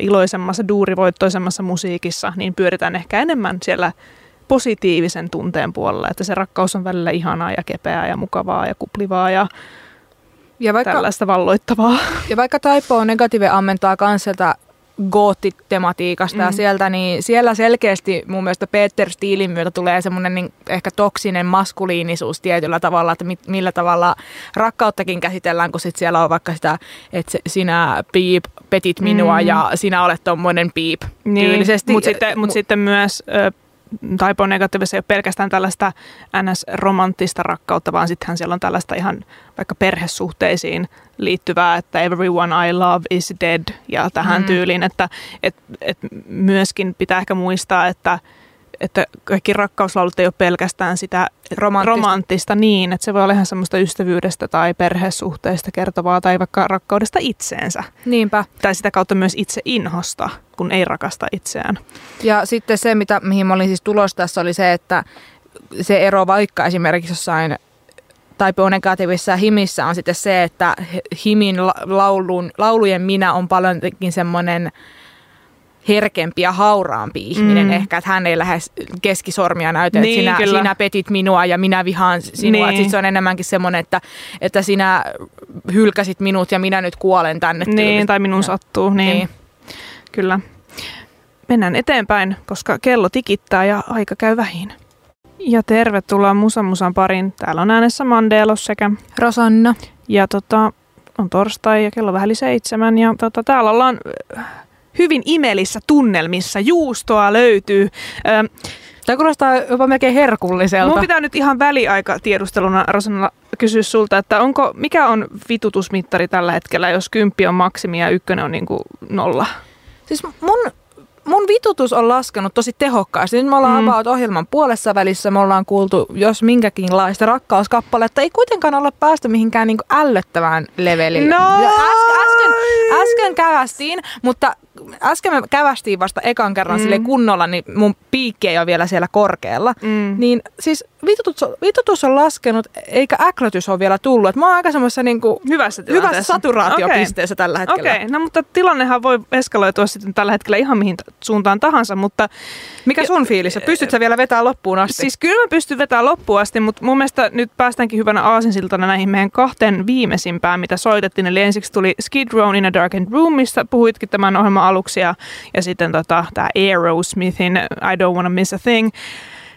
Speaker 2: iloisemmassa, duurivoittoisemmassa musiikissa, niin pyöritään ehkä enemmän siellä positiivisen tunteen puolella, että se rakkaus on välillä ihanaa ja kepeää ja mukavaa ja kuplivaa ja, ja vaikka, tällaista valloittavaa.
Speaker 1: Ja vaikka Taipo negatiive ammentaa kanssa goottitematiikasta mm. ja sieltä, niin siellä selkeästi mun mielestä Peter Steelin myötä tulee semmoinen niin ehkä toksinen maskuliinisuus tietyllä tavalla, että mit, millä tavalla rakkauttakin käsitellään, kun sit siellä on vaikka sitä, että sinä piip petit minua mm. ja sinä olet tommonen piip niin, tyylisesti.
Speaker 2: Mutta sitten, mut sitten myös Taipo negatiivisessa ei ole pelkästään tällaista NS-romanttista rakkautta, vaan sittenhän siellä on tällaista ihan vaikka perhesuhteisiin liittyvää, että everyone I love is dead ja tähän mm. tyyliin, että et, et myöskin pitää ehkä muistaa, että että kaikki rakkauslaulut ei ole pelkästään sitä romanttista. romanttista niin, että se voi olla ihan semmoista ystävyydestä tai perhesuhteista kertovaa tai vaikka rakkaudesta itseensä.
Speaker 1: Niinpä.
Speaker 2: Tai sitä kautta myös itse inhosta, kun ei rakasta itseään.
Speaker 1: Ja sitten se, mitä, mihin mä olin siis tulossa tässä, oli se, että se ero vaikka esimerkiksi jossain tai negatiivisessa himissä on sitten se, että himin laulun, laulujen minä on paljonkin semmoinen herkempi ja hauraampi ihminen mm. ehkä, että hän ei lähde keskisormia näytä, niin, että sinä, sinä petit minua ja minä vihaan sinua. Niin. Sitten se on enemmänkin semmoinen, että, että sinä hylkäsit minut ja minä nyt kuolen tänne.
Speaker 2: Niin, tyyli. tai minun sattuu. Niin. niin. Kyllä. Mennään eteenpäin, koska kello tikittää ja aika käy vähin. Ja tervetuloa Musa Musan parin. Täällä on äänessä Mandelos sekä
Speaker 1: Rosanna.
Speaker 2: Ja tota, on torstai ja kello vähän yli seitsemän. Ja tota, täällä ollaan hyvin imelissä tunnelmissa. Juustoa löytyy.
Speaker 1: Tämä kuulostaa jopa melkein herkulliselta.
Speaker 2: Mun pitää nyt ihan väliaika tiedusteluna Rosanna kysyä sulta, että onko, mikä on vitutusmittari tällä hetkellä, jos kymppi on maksimi ja ykkönen on niin kuin nolla?
Speaker 1: Siis mun mun vitutus on laskenut tosi tehokkaasti. Nyt me ollaan mm. about ohjelman puolessa välissä, me ollaan kuultu jos minkäkinlaista rakkauskappaletta. Ei kuitenkaan olla päästy mihinkään niinku ällöttävään levelille.
Speaker 2: No!
Speaker 1: Äsken, äsken, äsken kävästiin, mutta äsken me kävästiin vasta ekan kerran mm. sille kunnolla, niin mun piikki ei ole vielä siellä korkealla. Mm. Niin siis vitutus, vitutus on laskenut, eikä äklötys ole vielä tullut. Et mä oon aika semmoisessa niinku
Speaker 2: hyvässä,
Speaker 1: hyvässä saturaatiopisteessä okay. tällä hetkellä.
Speaker 2: Okei, okay. no mutta tilannehan voi eskaloitua sitten tällä hetkellä ihan mihin suuntaan tahansa, mutta...
Speaker 1: Mikä sun fiilis? Pystytkö vielä vetämään loppuun asti?
Speaker 2: Siis kyllä mä pystyn vetämään loppuun asti, mutta mun mielestä nyt päästäänkin hyvänä aasinsiltana näihin meidän kahteen viimeisimpään, mitä soitettiin. Eli ensiksi tuli Skid Row in a Darkened Room, mistä puhuitkin tämän ohjelman aluksi, ja, ja sitten tota, tämä Aerosmithin I Don't Wanna Miss a Thing.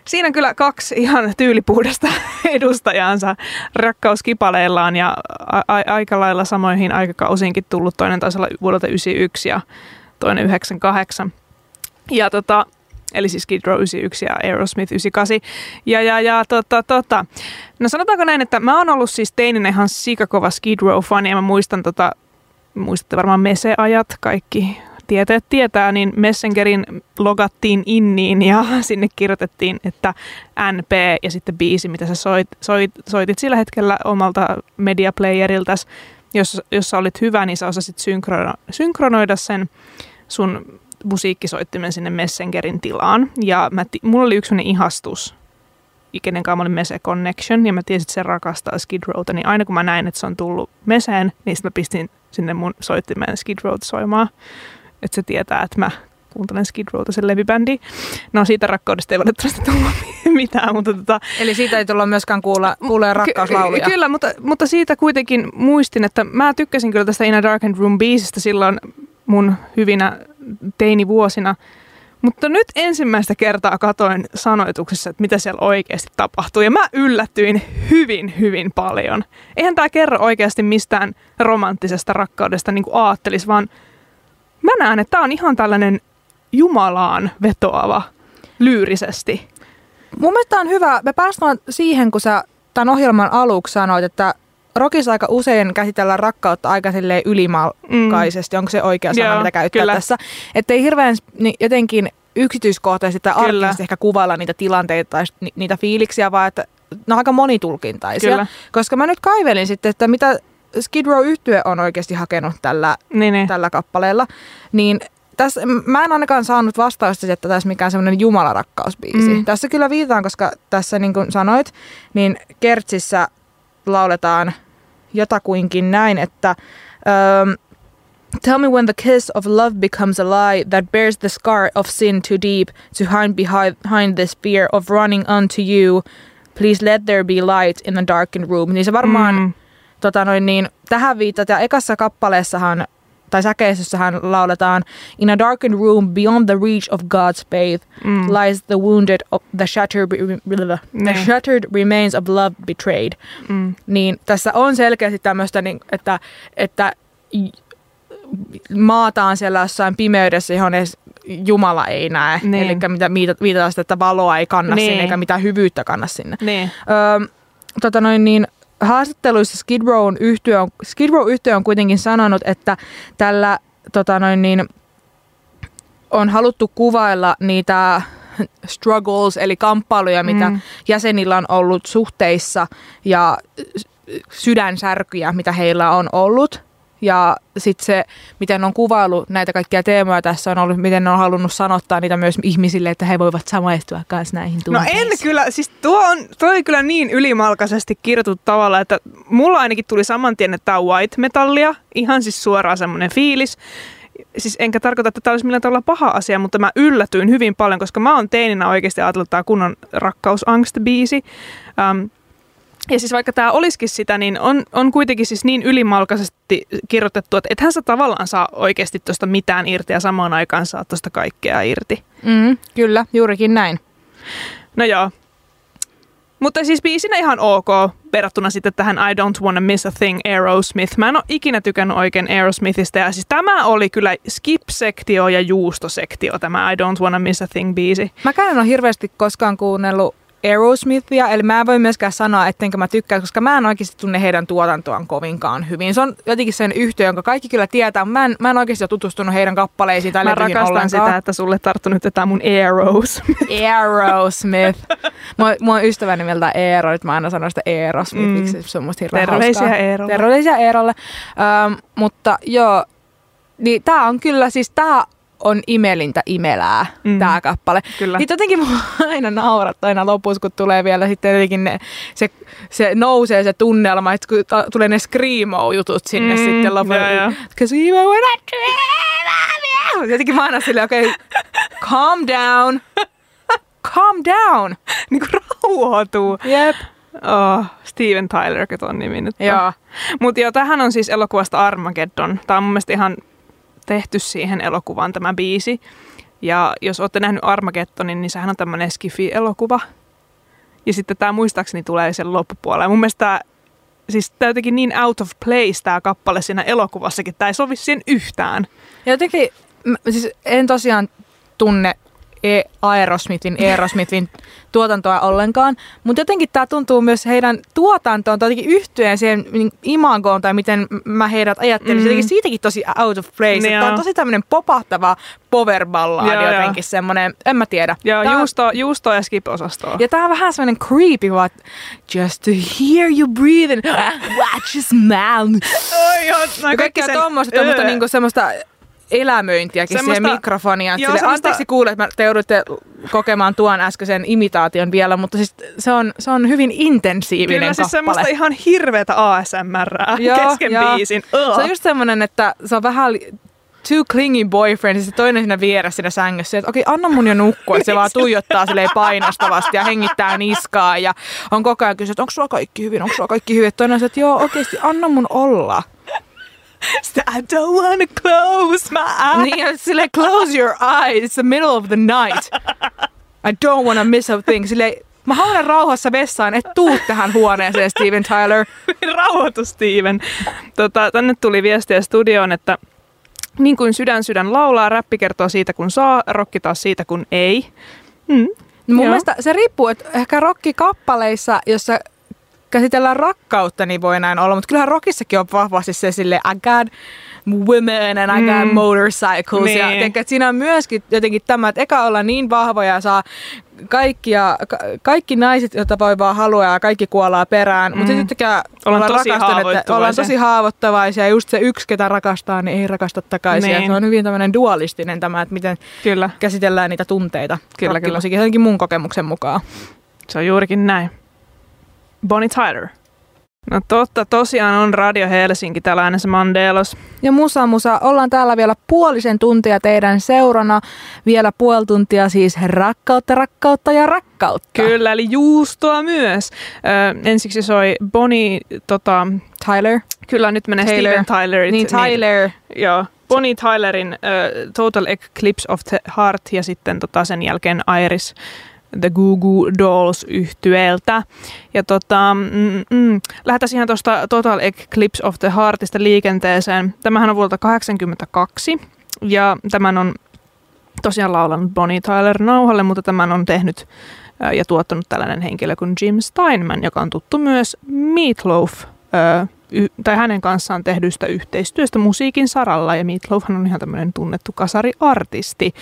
Speaker 2: Siinä kyllä kaksi ihan tyylipuhdasta edustajansa rakkauskipaleillaan ja a- a- aika lailla samoihin aikakausiinkin tullut. Toinen taisi olla vuodelta 91 ja toinen 98. Ja tota, eli siis Skid Row 91 ja Aerosmith 98. Ja, ja, ja tota, tota. No sanotaanko näin, että mä oon ollut siis teininä ihan sikakova Skid Row-fani ja mä muistan tota, muistatte varmaan Mese-ajat, kaikki tieteet tietää, niin Messengerin logattiin inniin ja sinne kirjoitettiin, että NP ja sitten biisi, mitä sä soit, soit, soitit sillä hetkellä omalta mediaplayeriltäs, jos, jos sä olit hyvä, niin sä osasit synkronoida, synkronoida sen sun musiikkisoittimen sinne Messengerin tilaan. Ja mä, mulla oli yksi ihastus, kenen kanssa mä olin Mese Connection, ja mä tiesin, että se rakastaa Skid Rowta, niin aina kun mä näin, että se on tullut Meseen, niin sitten mä pistin sinne mun soittimeen Skid Row soimaan että se tietää, että mä kuuntelen Skid Rowta, sen levibändi. No siitä rakkaudesta ei valitettavasti tullut mitään. Mutta tota,
Speaker 1: Eli siitä ei tulla myöskään kuulla, kuulla rakkauslauluja?
Speaker 2: Ky- kyllä, mutta, mutta siitä kuitenkin muistin, että mä tykkäsin kyllä tästä In a Dark and Room biisistä silloin mun hyvinä teinivuosina. Mutta nyt ensimmäistä kertaa katoin sanoituksessa, että mitä siellä oikeasti tapahtuu. Ja mä yllätyin hyvin, hyvin paljon. Eihän tämä kerro oikeasti mistään romanttisesta rakkaudesta niin kuin aattelis, vaan mä näen, että tämä on ihan tällainen Jumalaan vetoava lyyrisesti.
Speaker 1: Mun mielestä on hyvä. Me päästään siihen, kun sä tämän ohjelman aluksi sanoit, että Rokissa aika usein käsitellään rakkautta aika ylimalkaisesti. Mm. Onko se oikea sana, Joo, mitä käyttää kyllä. tässä? Että ei hirveän niin jotenkin yksityiskohtaisesti tai arkisesti ehkä kuvailla niitä tilanteita tai ni- niitä fiiliksiä, vaan että ne on aika monitulkintaisia.
Speaker 2: Kyllä.
Speaker 1: Koska mä nyt kaivelin sitten, että mitä Skid Row yhtye on oikeasti hakenut tällä,
Speaker 2: Niin, niin.
Speaker 1: tällä kappaleella, niin tässä, mä en ainakaan saanut vastausta, että tässä mikään semmoinen jumalarakkausbiisi.
Speaker 2: Mm.
Speaker 1: Tässä kyllä viitaan, koska tässä niin kuin sanoit, niin Kertsissä lauletaan jotakuinkin näin, että um, Tell me when the kiss of love becomes a lie that bears the scar of sin too deep to hide behind, behind this fear of running unto you. Please let there be light in the darkened room. Niin se varmaan
Speaker 2: Mm.
Speaker 1: Tota noin, niin, tähän viitat. Ja ekassa kappaleessahan, tai säkeistössähän lauletaan In a darkened room beyond the reach of God's faith
Speaker 2: Mm.
Speaker 1: lies the wounded, of the shattered, the
Speaker 2: Niin.
Speaker 1: shattered remains of love betrayed.
Speaker 2: Mm.
Speaker 1: Niin tässä on selkeästi tämmöistä, niin, että, että maataan siellä jossain pimeydessä, johon edes Jumala ei näe.
Speaker 2: Niin.
Speaker 1: Eli mitä viita- viitataan sitä, että valoa ei kanna
Speaker 2: Niin.
Speaker 1: sinne, eikä mitään hyvyyttä kanna sinne.
Speaker 2: Niin.
Speaker 1: Öö, tota noin, niin, haastatteluissa Skid Rown yhtiö on, Skid Row yhtiö on kuitenkin sanonut, että tällä tota noin, niin, on haluttu kuvailla niitä struggles, eli kamppailuja, mitä
Speaker 2: Mm.
Speaker 1: jäsenillä on ollut suhteissa ja sydänsärkyjä, mitä heillä on ollut. Ja sitten se, miten on kuvailu näitä kaikkia teemoja tässä on ollut, miten ne on halunnut sanottaa niitä myös ihmisille, että he voivat samaistua myös näihin
Speaker 2: No
Speaker 1: tunteisiin.
Speaker 2: en kyllä, siis tuo on, tuo oli kyllä niin ylimalkaisesti kirjoitettu tavalla, että mulla ainakin tuli saman tien, että tämä on white metallia, ihan siis suoraan semmoinen fiilis. Siis enkä tarkoita, että tämä olisi millään tavalla paha asia, mutta mä yllätyin hyvin paljon, koska mä oon teininä oikeasti ajatellut, että tämä kunnon rakkausangst-biisi. Um, ja siis vaikka tämä olisikin sitä, niin on, on kuitenkin siis niin ylimalkaisesti kirjoitettu, että ethän sä tavallaan saa oikeasti tuosta mitään irti ja samaan aikaan saa tuosta kaikkea irti.
Speaker 1: Mm, kyllä, juurikin näin.
Speaker 2: No joo. Mutta siis biisinä ihan ok verrattuna sitten tähän I Don't Wanna Miss a Thing Aerosmith. Mä en ole ikinä tykännyt oikein Aerosmithista ja siis tämä oli kyllä skip-sektio ja juustosektio tämä I Don't Wanna Miss a Thing biisi.
Speaker 1: Mäkään en ole hirveästi koskaan kuunnellut Aerosmithia, eli mä en voi myöskään sanoa, ettenkö mä tykkää, koska mä en oikeasti tunne heidän tuotantoaan kovinkaan hyvin. Se on jotenkin sen yhtiö, jonka kaikki kyllä tietää, mutta mä en, mä en oikeasti ole tutustunut heidän kappaleisiin tai
Speaker 2: Mä rakastan
Speaker 1: ollenkaan.
Speaker 2: sitä, että sulle tarttu nyt tämä mun Aeros.
Speaker 1: Aerosmith. Mua, mua on ystävä nimeltä Eero, nyt mä aina sanon sitä Aerosmithiksi,
Speaker 2: Mm.
Speaker 1: se on musta hirveän
Speaker 2: Terveisiä
Speaker 1: hauskaa.
Speaker 2: Eerolle.
Speaker 1: Terveisiä Eerolle. Ähm, mutta joo, niin tää on kyllä, siis tää on imelintä imelää,
Speaker 2: Mm.
Speaker 1: tää kappale.
Speaker 2: Kyllä.
Speaker 1: Niin jotenkin mua aina naurattaa aina lopussa, kun tulee vielä sitten jotenkin ne, se, se nousee se tunnelma, että kun ta- tulee ne screamo-jutut sinne
Speaker 2: Mm,
Speaker 1: sitten lopussa.
Speaker 2: joo, joo.
Speaker 1: Cause even when I dream of you. Jotenkin mä aina silleen, okei, okay, calm down. Calm down.
Speaker 2: niin kuin rauhoituu.
Speaker 1: Jep.
Speaker 2: Oh, Steven Tyler, ton nimi nyt on.
Speaker 1: Joo.
Speaker 2: Mutta joo, tähän on siis elokuvasta Armageddon. Tämä on mun mielestä ihan tehty siihen elokuvaan tämä biisi. Ja jos olette nähnyt Armageddonin, niin sehän on tämmöinen skifi-elokuva. Ja sitten tämä muistaakseni tulee sen loppupuolella. Ja mun mielestä tää, siis tää jotenkin niin out of place tämä kappale siinä elokuvassakin. Tämä ei sovi siihen yhtään.
Speaker 1: Ja jotenkin, mä, siis en tosiaan tunne e- Aerosmithin, Aerosmithin tuotantoa ollenkaan, mutta jotenkin tämä tuntuu myös heidän tuotantoon tai jotenkin yhtyeen siihen niin imagoon tai miten mä heidät ajattelin.
Speaker 2: Mm.
Speaker 1: Jotenkin siitäkin tosi out of place. Tämä
Speaker 2: on.
Speaker 1: tosi tämmöinen popahtava power ballad
Speaker 2: Joo, joo.
Speaker 1: jotenkin semmoinen, en mä tiedä.
Speaker 2: Ja
Speaker 1: Tää on-
Speaker 2: juusto, juusto ja skip-osastoa.
Speaker 1: ja tää on vähän semmoinen creepy, vaan just to hear you breathing, watch your mouth.
Speaker 2: Oi, joo, no
Speaker 1: Ja kaikkea
Speaker 2: sen-
Speaker 1: tuommoista
Speaker 2: Öö.
Speaker 1: niinku semmoista elämöintiäkin
Speaker 2: Semmoista-
Speaker 1: siihen mikrofoniaan.
Speaker 2: Joo,
Speaker 1: Sille,
Speaker 2: semmoista-
Speaker 1: Anteeksi kuulet, että te joudutte kokemaan tuon äskeisen imitaation vielä, mutta siis se on, se on hyvin intensiivinen
Speaker 2: Kyllä siis
Speaker 1: kappale.
Speaker 2: semmoista ihan hirveätä ASMR
Speaker 1: Joo,
Speaker 2: kesken
Speaker 1: joo.
Speaker 2: biisin.
Speaker 1: Se
Speaker 2: Ugh.
Speaker 1: on just semmoinen, että se on vähän too clingy boyfriend, ja se toinen siinä vieressä siinä sängyssä, että okei, anna mun jo nukkua, se vaan tuijottaa silleen painostavasti ja hengittää niskaa ja on koko ajan kysynyt, että onko sulla kaikki hyvin, onko sulla kaikki hyvin, toinen on se, että joo, oikeasti, anna mun olla.
Speaker 2: I don't wanna close my eyes.
Speaker 1: Niin, ja silleen, close your eyes, it's the middle of the night. I don't wanna miss a thing. Silleen, mä haluan rauhassa vessaan, et tuu tähän huoneeseen, Steven Tyler.
Speaker 2: Rauhoitu Steven. Tota, tänne tuli viestiä studioon, että niin kuin sydän sydän laulaa, räppi kertoo siitä kun saa, rokki taas siitä kun ei. Mm.
Speaker 1: Mun
Speaker 2: Joo.
Speaker 1: mielestä se riippuu, että ehkä rockikappaleissa, jossa käsitellään rakkautta, niin voi näin olla. Mutta kyllähän rockissakin on vahvasti se sille I got women and I got
Speaker 2: Mm.
Speaker 1: motorcycles. Ja
Speaker 2: Niin.
Speaker 1: tiedätkö, että siinä on myöskin jotenkin tämä, että eka olla niin vahvoja ja saa kaikkia, ka- kaikki naiset, joita voi vaan halua ja kaikki kuolaa perään. Mutta
Speaker 2: Mm.
Speaker 1: sitten yhtäkään
Speaker 2: Ollaan
Speaker 1: ollaan
Speaker 2: tosi
Speaker 1: ollaan tosi haavoittavaisia. Ja just se yksi, ketä rakastaa, niin ei rakasta takaisin.
Speaker 2: Niin.
Speaker 1: Ja se on hyvin tämmöinen dualistinen tämä, että miten
Speaker 2: Kyllä,
Speaker 1: käsitellään niitä tunteita.
Speaker 2: Kyllä,
Speaker 1: rockimusiikissa, ainakin mun kokemuksen mukaan.
Speaker 2: se on juurikin näin. Bonnie Tyler. No totta, tosiaan on Radio Helsinki täällä äänessä Mandelos.
Speaker 1: Ja Musa Musa, ollaan täällä vielä puolisen tuntia teidän seurana. Vielä puoli tuntia siis rakkautta, rakkautta ja rakkautta.
Speaker 2: Kyllä, eli juustoa myös. Ö, ensiksi soi Bonnie, tota,
Speaker 1: Tyler.
Speaker 2: kyllä nyt menee
Speaker 1: Taylor.
Speaker 2: Steven Tylerit.
Speaker 1: Niin Tyler.
Speaker 2: Niin, joo, Bonnie Tylerin ö, Total Eclipse of the Heart ja sitten tota, sen jälkeen Iris The Goo Goo Dolls yhtyeeltä. Ja tota, mm, mm, lähdetään ihan tuosta Total Eclipse of the Heartista liikenteeseen. Tämähän on vuodelta 82 ja tämän on tosiaan laulanut Bonnie Tyler nauhalle, mutta tämän on tehnyt ja tuottanut tällainen henkilö kuin Jim Steinman, joka on tuttu myös Meatloaf tai hänen kanssaan tehdystä yhteistyöstä musiikin saralla. Ja Meatloafhan on ihan tämmöinen tunnettu kasariartisti.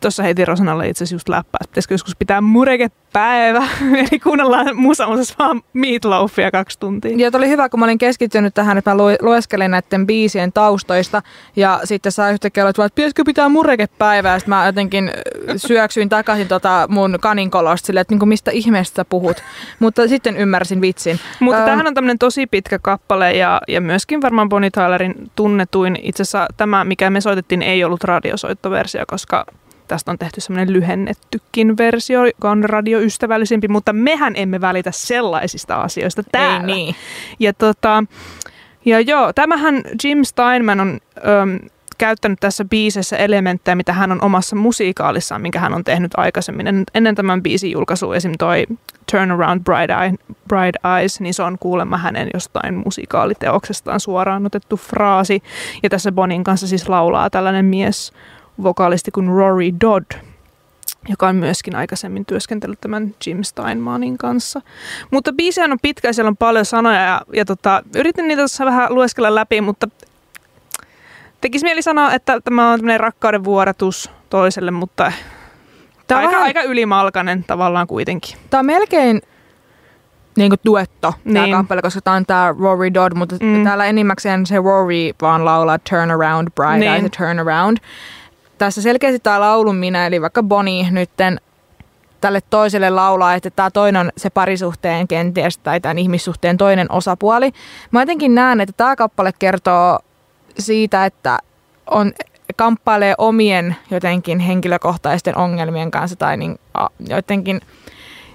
Speaker 2: Tuossa heitin Rosanalle itse asiassa just läppää, että pitäisikö joskus pitää murekepäivä, eli kuunnellaan musamusassa vaan Meatloafia kaksi tuntia.
Speaker 1: Ja oli hyvä, kun mä olin keskittynyt tähän, että mä lu- lueskelin näiden biisien taustoista. Ja sitten saa yhtäkkiä olla, että pitäisikö pitää murekepäivää. Sitten mä jotenkin syöksyin takaisin tota mun kaninkolosta silleen, että niinku mistä ihmeestä sä puhut. Mutta sitten ymmärsin vitsin.
Speaker 2: Mutta
Speaker 1: Ähm,
Speaker 2: tämähän on tämmöinen tosi pitkä kappale ja, ja myöskin varmaan Bonnie Tylerin tunnetuin. Itse asiassa tämä, mikä me soitettiin, ei ollut radiosoittoversio, koska tästä on tehty semmoinen lyhennettykin versio, joka on radioystävällisempi, mutta mehän emme välitä sellaisista asioista täällä.
Speaker 1: Ei niin.
Speaker 2: Ja, tota, ja joo, tämähän Jim Steinman on öm, käyttänyt tässä biisessä elementtejä, mitä hän on omassa musiikaalissaan, minkä hän on tehnyt aikaisemmin. En- Ennen tämän biisin julkaisua esim. toi Turn Around Bright, Eye, Bright Eyes, niin se on kuulemma hänen jostain musikaaliteoksestaan suoraan otettu fraasi. Ja tässä Bonin kanssa siis laulaa tällainen mies vokalisti kuin Rory Dodd, joka on myöskin aikaisemmin työskentellyt tämän Jim Steinmanin kanssa. Mutta biisiä on pitkä siellä on paljon sanoja ja, ja tota, yritin niitä tuossa vähän lueskella läpi, mutta tekisi mieli sanoa, että tämä on tämmöinen rakkauden vuodatus toiselle, mutta
Speaker 1: Tämä on,
Speaker 2: aika,
Speaker 1: vähän,
Speaker 2: aika ylimalkainen tavallaan kuitenkin.
Speaker 1: tää on melkein niin kuin duetto tämä
Speaker 2: Niin.
Speaker 1: kappale, koska tämä on tämä Rory Dodd, mutta
Speaker 2: Mm.
Speaker 1: täällä enimmäkseen se Rory vaan laulaa Turn Around, Bright
Speaker 2: Niin.
Speaker 1: Eyes Turn Around. Tässä selkeästi tämä laulun minä, eli vaikka Bonnie nytten tälle toiselle laulaa, että tämä toinen on se parisuhteen kenties tai tämän ihmissuhteen toinen osapuoli. Mä jotenkin näen, että tämä kappale kertoo siitä, että on kamppailee omien jotenkin henkilökohtaisten ongelmien kanssa tai niin, a, jotenkin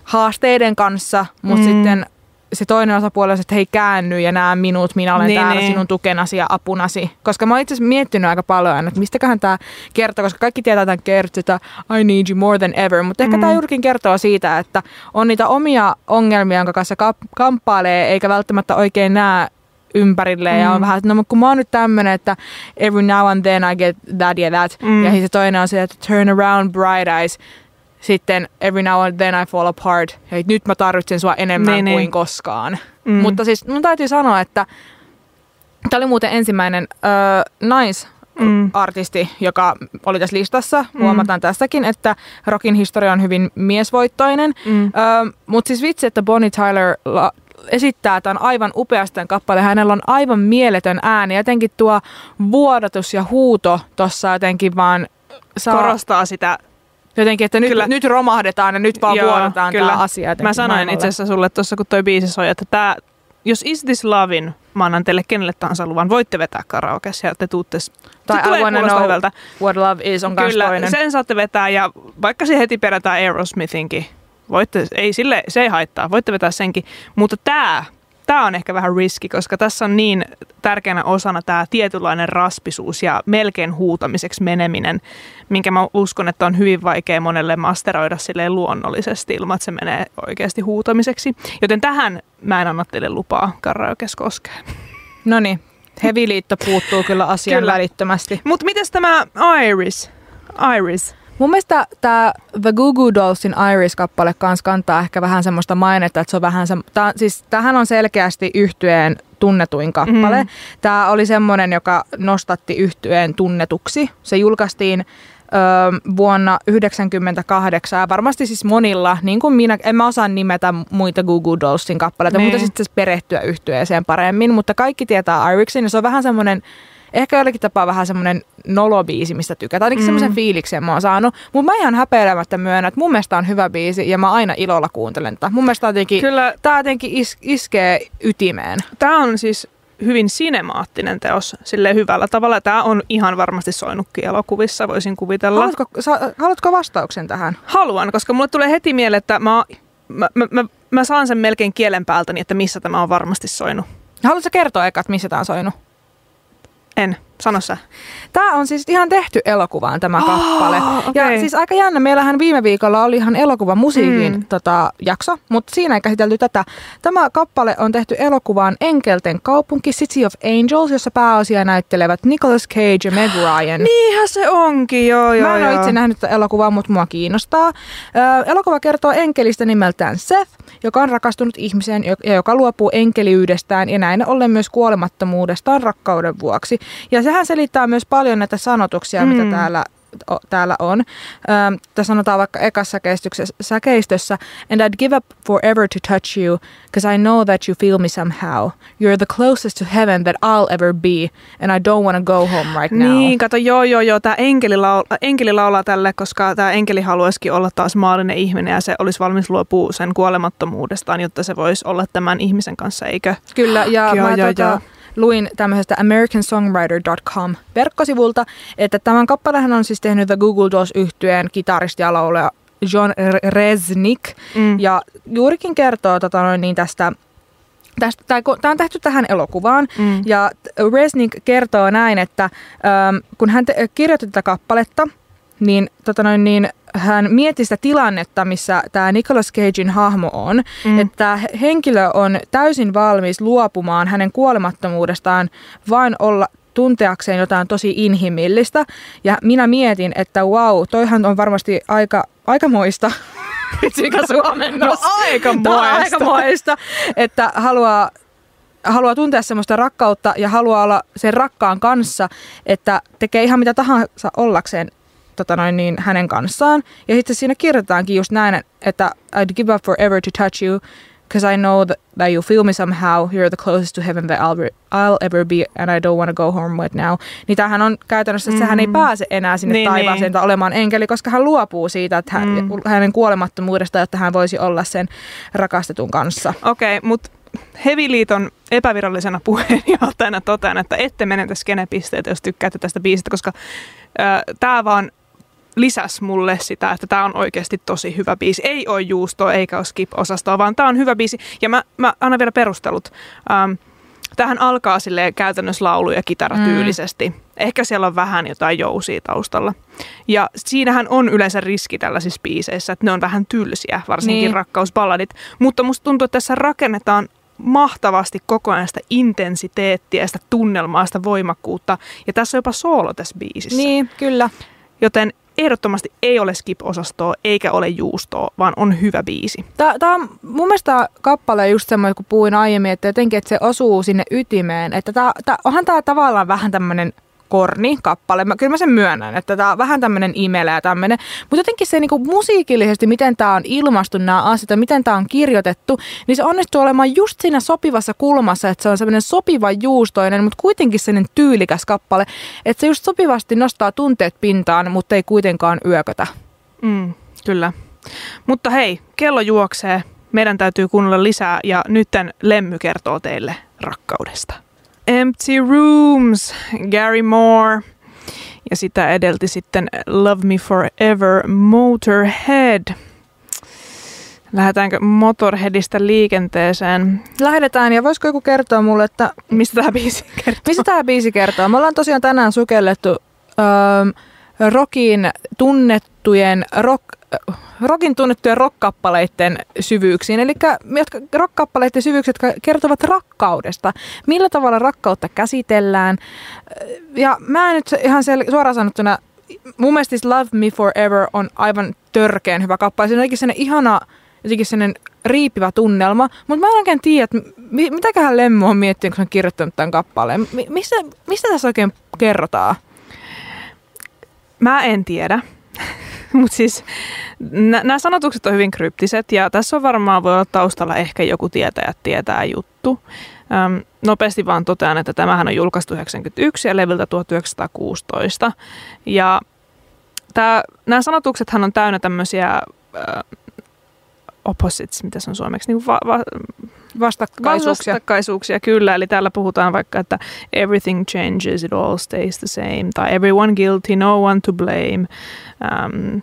Speaker 1: haasteiden kanssa, mutta
Speaker 2: mm.
Speaker 1: sitten se toinen osapuoli se, että hei käänny ja näe minut, minä olen
Speaker 2: Niin,
Speaker 1: täällä
Speaker 2: niin.
Speaker 1: sinun tukenasi ja apunasi. Koska mä oon itse asiassa miettinyt aika paljon, että mistäköhän tämä kertoo, koska kaikki tietää tämän kertoo, että I need you more than ever. Mutta ehkä
Speaker 2: Mm.
Speaker 1: tämä juurikin kertoo siitä, että on niitä omia ongelmia, jonka kanssa kamppailee, eikä välttämättä oikein näe ympärilleen. Ja
Speaker 2: Mm.
Speaker 1: on vähän, että no mutta kun mä oon nyt tämmönen, että every now and then I get that ja that.
Speaker 2: Mm.
Speaker 1: Ja se toinen on se, että turn around bright eyes. Sitten every now and then I fall apart. Ja nyt mä tarvitsen sua enemmän
Speaker 2: Niin,
Speaker 1: kuin
Speaker 2: niin.
Speaker 1: koskaan.
Speaker 2: Mm.
Speaker 1: Mutta siis mun täytyy sanoa, että tämä oli muuten ensimmäinen äh, naisartisti,
Speaker 2: Mm.
Speaker 1: joka oli tässä listassa.
Speaker 2: Mm.
Speaker 1: Huomataan tässäkin, että rockin historia on hyvin miesvoittoinen.
Speaker 2: Mm.
Speaker 1: Ö, Mutta siis vitsi, että Bonnie Tyler la- esittää tämän aivan upeasti tämän kappaleen. Hänellä on aivan mieletön ääni. Jotenkin tuo vuodatus ja huuto tuossa jotenkin vaan saa
Speaker 2: Korostaa sitä
Speaker 1: jotenkin, että nyt,
Speaker 2: Kyllä.
Speaker 1: nyt romahdetaan ja nyt vaan
Speaker 2: Joo,
Speaker 1: vuodataan
Speaker 2: kyllä.
Speaker 1: tämä asia. jotenkin
Speaker 2: Mä sanoin itse asiassa sulle tuossa, kun toi biisi soi, että tää, jos Is This Lovin, mä annan teille kenelle tahansa luvan, voitte vetää karaokeissa ja te tuutte,
Speaker 1: Tai
Speaker 2: se
Speaker 1: I wanna know
Speaker 2: hyvältä.
Speaker 1: what love is on
Speaker 2: Kyllä,
Speaker 1: toinen.
Speaker 2: sen saatte vetää ja vaikka se heti perätään Aerosmithinkin, voitte, ei sille, se ei haittaa, voitte vetää senkin, mutta tämä Tämä on ehkä vähän riski, koska tässä on niin tärkeänä osana tämä tietynlainen raspisuus ja melkein huutamiseksi meneminen, minkä mä uskon, että on hyvin vaikea monelle masteroida silleen luonnollisesti ilman, että se menee oikeasti huutamiseksi. Joten tähän mä en anna teille lupaa karaokes koskeen.
Speaker 1: No niin, Heviliitto puuttuu kyllä asiaan
Speaker 2: Kyllä.
Speaker 1: välittömästi.
Speaker 2: Mutta mites tämä Iris? Iris.
Speaker 1: Mun mielestä tämä The Goo Goo Dollsin Iris-kappale kans kantaa ehkä vähän semmoista mainetta, että se on vähän se, tää, siis tämähän on selkeästi yhtyeen tunnetuin kappale. Mm. Tämä oli semmoinen, joka nostatti yhtyeen tunnetuksi. Se julkaistiin ö, vuonna 1998 ja varmasti siis monilla, niin kuin minä, en mä osaa nimetä muita Google Dollsin kappaleita, niin. mutta sitten perehtyä yhtyeeseen paremmin, mutta kaikki tietää Iriksin ja se on vähän semmoinen ehkä jollakin tapaa vähän semmoinen nolobiisi, mistä tykätään. Ainakin mm. semmoisen fiiliksen mä oon saanut. Mutta mä ihan häpeilemättä myönnän, että mun mielestä on hyvä biisi ja mä aina ilolla kuuntelen tätä. Mun mielestä jotenkin, Kyllä, tää jotenkin is- iskee ytimeen.
Speaker 2: Tää on siis hyvin sinemaattinen teos sille hyvällä tavalla. Tämä on ihan varmasti soinutkin elokuvissa, voisin kuvitella.
Speaker 1: Haluatko, sa, haluatko vastauksen tähän?
Speaker 2: Haluan, koska mulle tulee heti mieleen, että mä, mä, mä, mä, mä saan sen melkein kielen päältäni, että missä tämä on varmasti soinut.
Speaker 1: Haluatko kertoa eka, että missä tämä on soinut?
Speaker 2: En. Sano sä.
Speaker 1: Tämä on siis ihan tehty elokuvaan tämä oh, kappale. Okay. Ja siis aika jännä, meillähän viime viikolla oli ihan elokuvan musiikin mm. tota, jakso, mutta siinä ei käsitelty tätä. Tämä kappale on tehty elokuvaan Enkelten kaupunki City of Angels, jossa pääosia näyttelevät Nicolas Cage ja Meg Ryan.
Speaker 2: Niinhän se onkin, joo joo.
Speaker 1: Mä en
Speaker 2: ole
Speaker 1: itse nähnyt tätä elokuvaa, mutta mua kiinnostaa. Ö, elokuva kertoo enkelistä nimeltään Seth, joka on rakastunut ihmiseen ja joka luopuu enkeliydestään ja näin ollen myös kuolemattomuudestaan rakkauden vuoksi. Ja sehän selittää myös paljon näitä sanotuksia, mm. mitä täällä täällä on. Ähm, tässä sanotaan vaikka ekassa säkeistössä, and I'd give up forever to touch you, because I know that you feel me somehow. You're the closest to heaven that I'll ever be, and I don't want to go home right now.
Speaker 2: Niin, kato, joo, joo, joo, tämä enkeli, laula, enkeli laulaa tälle, koska tämä enkeli haluaisikin olla taas maallinen ihminen, ja se olisi valmis luopua sen kuolemattomuudestaan, jotta se voisi olla tämän ihmisen kanssa, eikö?
Speaker 1: Kyllä, ja joo, mä joo, tota, joo luin tämmöisestä americansongwriter.com verkkosivulta, että tämän kappalehan on siis tehnyt The Google Dolls yhtyeen kitaristi ja laulaja John Reznik. Mm. Ja juurikin kertoo tota noin, niin tästä Tästä, tämä on tehty tähän elokuvaan mm. ja Resnick kertoo näin, että ähm, kun hän te- kirjoitti tätä kappaletta, niin, tota noin, niin hän mietti sitä tilannetta, missä tämä Nicolas Cagein hahmo on, mm. että henkilö on täysin valmis luopumaan hänen kuolemattomuudestaan vain olla tunteakseen jotain tosi inhimillistä. Ja minä mietin, että wow, toihan on varmasti aika, aikamoista. Mikä suomennos?
Speaker 2: No aikamoista.
Speaker 1: aikamoista, että haluaa haluaa tuntea semmoista rakkautta ja haluaa olla sen rakkaan kanssa, että tekee ihan mitä tahansa ollakseen tota noin, niin, hänen kanssaan. Ja sitten siinä kirjoitetaankin just näin, että I'd give up forever to touch you, because I know that, that you feel me somehow, you're the closest to heaven that I'll, I'll ever be, and I don't want to go home right now. Niin tämähän on käytännössä, että mm. hän ei pääse enää sinne niin, taivaaseen niin. olemaan enkeli, koska hän luopuu siitä, että hän, mm. hänen kuolemattomuudesta, että hän voisi olla sen rakastetun kanssa.
Speaker 2: Okei, okay, mutta Heviliiton epävirallisena puheenjohtajana totean, että ette menetä skenepisteitä, jos tykkäätte tästä biisistä, koska tämä vaan lisäs mulle sitä, että tämä on oikeasti tosi hyvä biisi. Ei ole juustoa eikä ole skip-osastoa, vaan tämä on hyvä biisi. Ja mä, mä annan vielä perustelut. Ähm, tähän alkaa sille käytännössä laulu- ja kitaratyylisesti. Mm. Ehkä siellä on vähän jotain jousia taustalla. Ja siinähän on yleensä riski tällaisissa biiseissä, että ne on vähän tylsiä, varsinkin niin. rakkausballadit. Mutta musta tuntuu, että tässä rakennetaan mahtavasti koko ajan sitä intensiteettiä, sitä tunnelmaa, sitä voimakkuutta. Ja tässä on jopa soolo tässä biisissä.
Speaker 1: Niin, kyllä.
Speaker 2: Joten ehdottomasti ei ole skip-osastoa eikä ole juustoa, vaan on hyvä biisi.
Speaker 1: Tämä on mun mielestä kappale just semmoinen, kun puhuin aiemmin, että jotenkin että se osuu sinne ytimeen. Että tää, tää, onhan tämä tavallaan vähän tämmöinen korni kappale. Mä, kyllä mä sen myönnän, että tämä on vähän tämmöinen imele ja tämmöinen. Mutta jotenkin se niinku musiikillisesti, miten tämä on ilmastu nämä asiat ja miten tämä on kirjoitettu, niin se onnistuu olemaan just siinä sopivassa kulmassa, että se on semmoinen sopiva juustoinen, mutta kuitenkin sellainen tyylikäs kappale. Että se just sopivasti nostaa tunteet pintaan, mutta ei kuitenkaan yökötä.
Speaker 2: Mm, kyllä. Mutta hei, kello juoksee. Meidän täytyy kuunnella lisää ja nytten Lemmy kertoo teille rakkaudesta. Empty Rooms, Gary Moore. Ja sitä edelti sitten Love Me Forever, Motorhead. Lähdetäänkö Motorheadista liikenteeseen?
Speaker 1: Lähdetään, ja voisiko joku kertoa mulle, että...
Speaker 2: Mistä tämä biisi kertoo?
Speaker 1: Mistä tämä biisi kertoo? Me ollaan tosiaan tänään sukellettu öö, rockin tunnettujen rock rockin tunnettujen rockkappaleiden syvyyksiin. Eli rockkappaleiden syvyykset jotka kertovat rakkaudesta. Millä tavalla rakkautta käsitellään. Ja mä en nyt ihan sel- suoraan sanottuna mun mielestä siis Love Me Forever on aivan törkeen hyvä kappale. Se on jotenkin sellainen ihana, jotenkin sellainen riipivä tunnelma, mutta mä en oikein tiedä, että mi- mitäköhän Lemmo on miettinyt, kun se on kirjoittanut tämän kappaleen. Mi- mistä, mistä tässä oikein kerrotaan?
Speaker 2: Mä en tiedä. Mutta siis nämä sanotukset on hyvin kryptiset ja tässä on varmaan voi olla taustalla ehkä joku tietäjä tietää juttu. Öm, nopeasti vaan totean, että tämähän on julkaistu 91 ja levyltä 1916. Ja nämä sanotuksethan on täynnä tämmöisiä opposites, mitä se on suomeksi, niin va, va,
Speaker 1: vastakkaisuuksia.
Speaker 2: vastakkaisuuksia. kyllä. Eli täällä puhutaan vaikka, että everything changes, it all stays the same, tai everyone guilty, no one to blame. Um,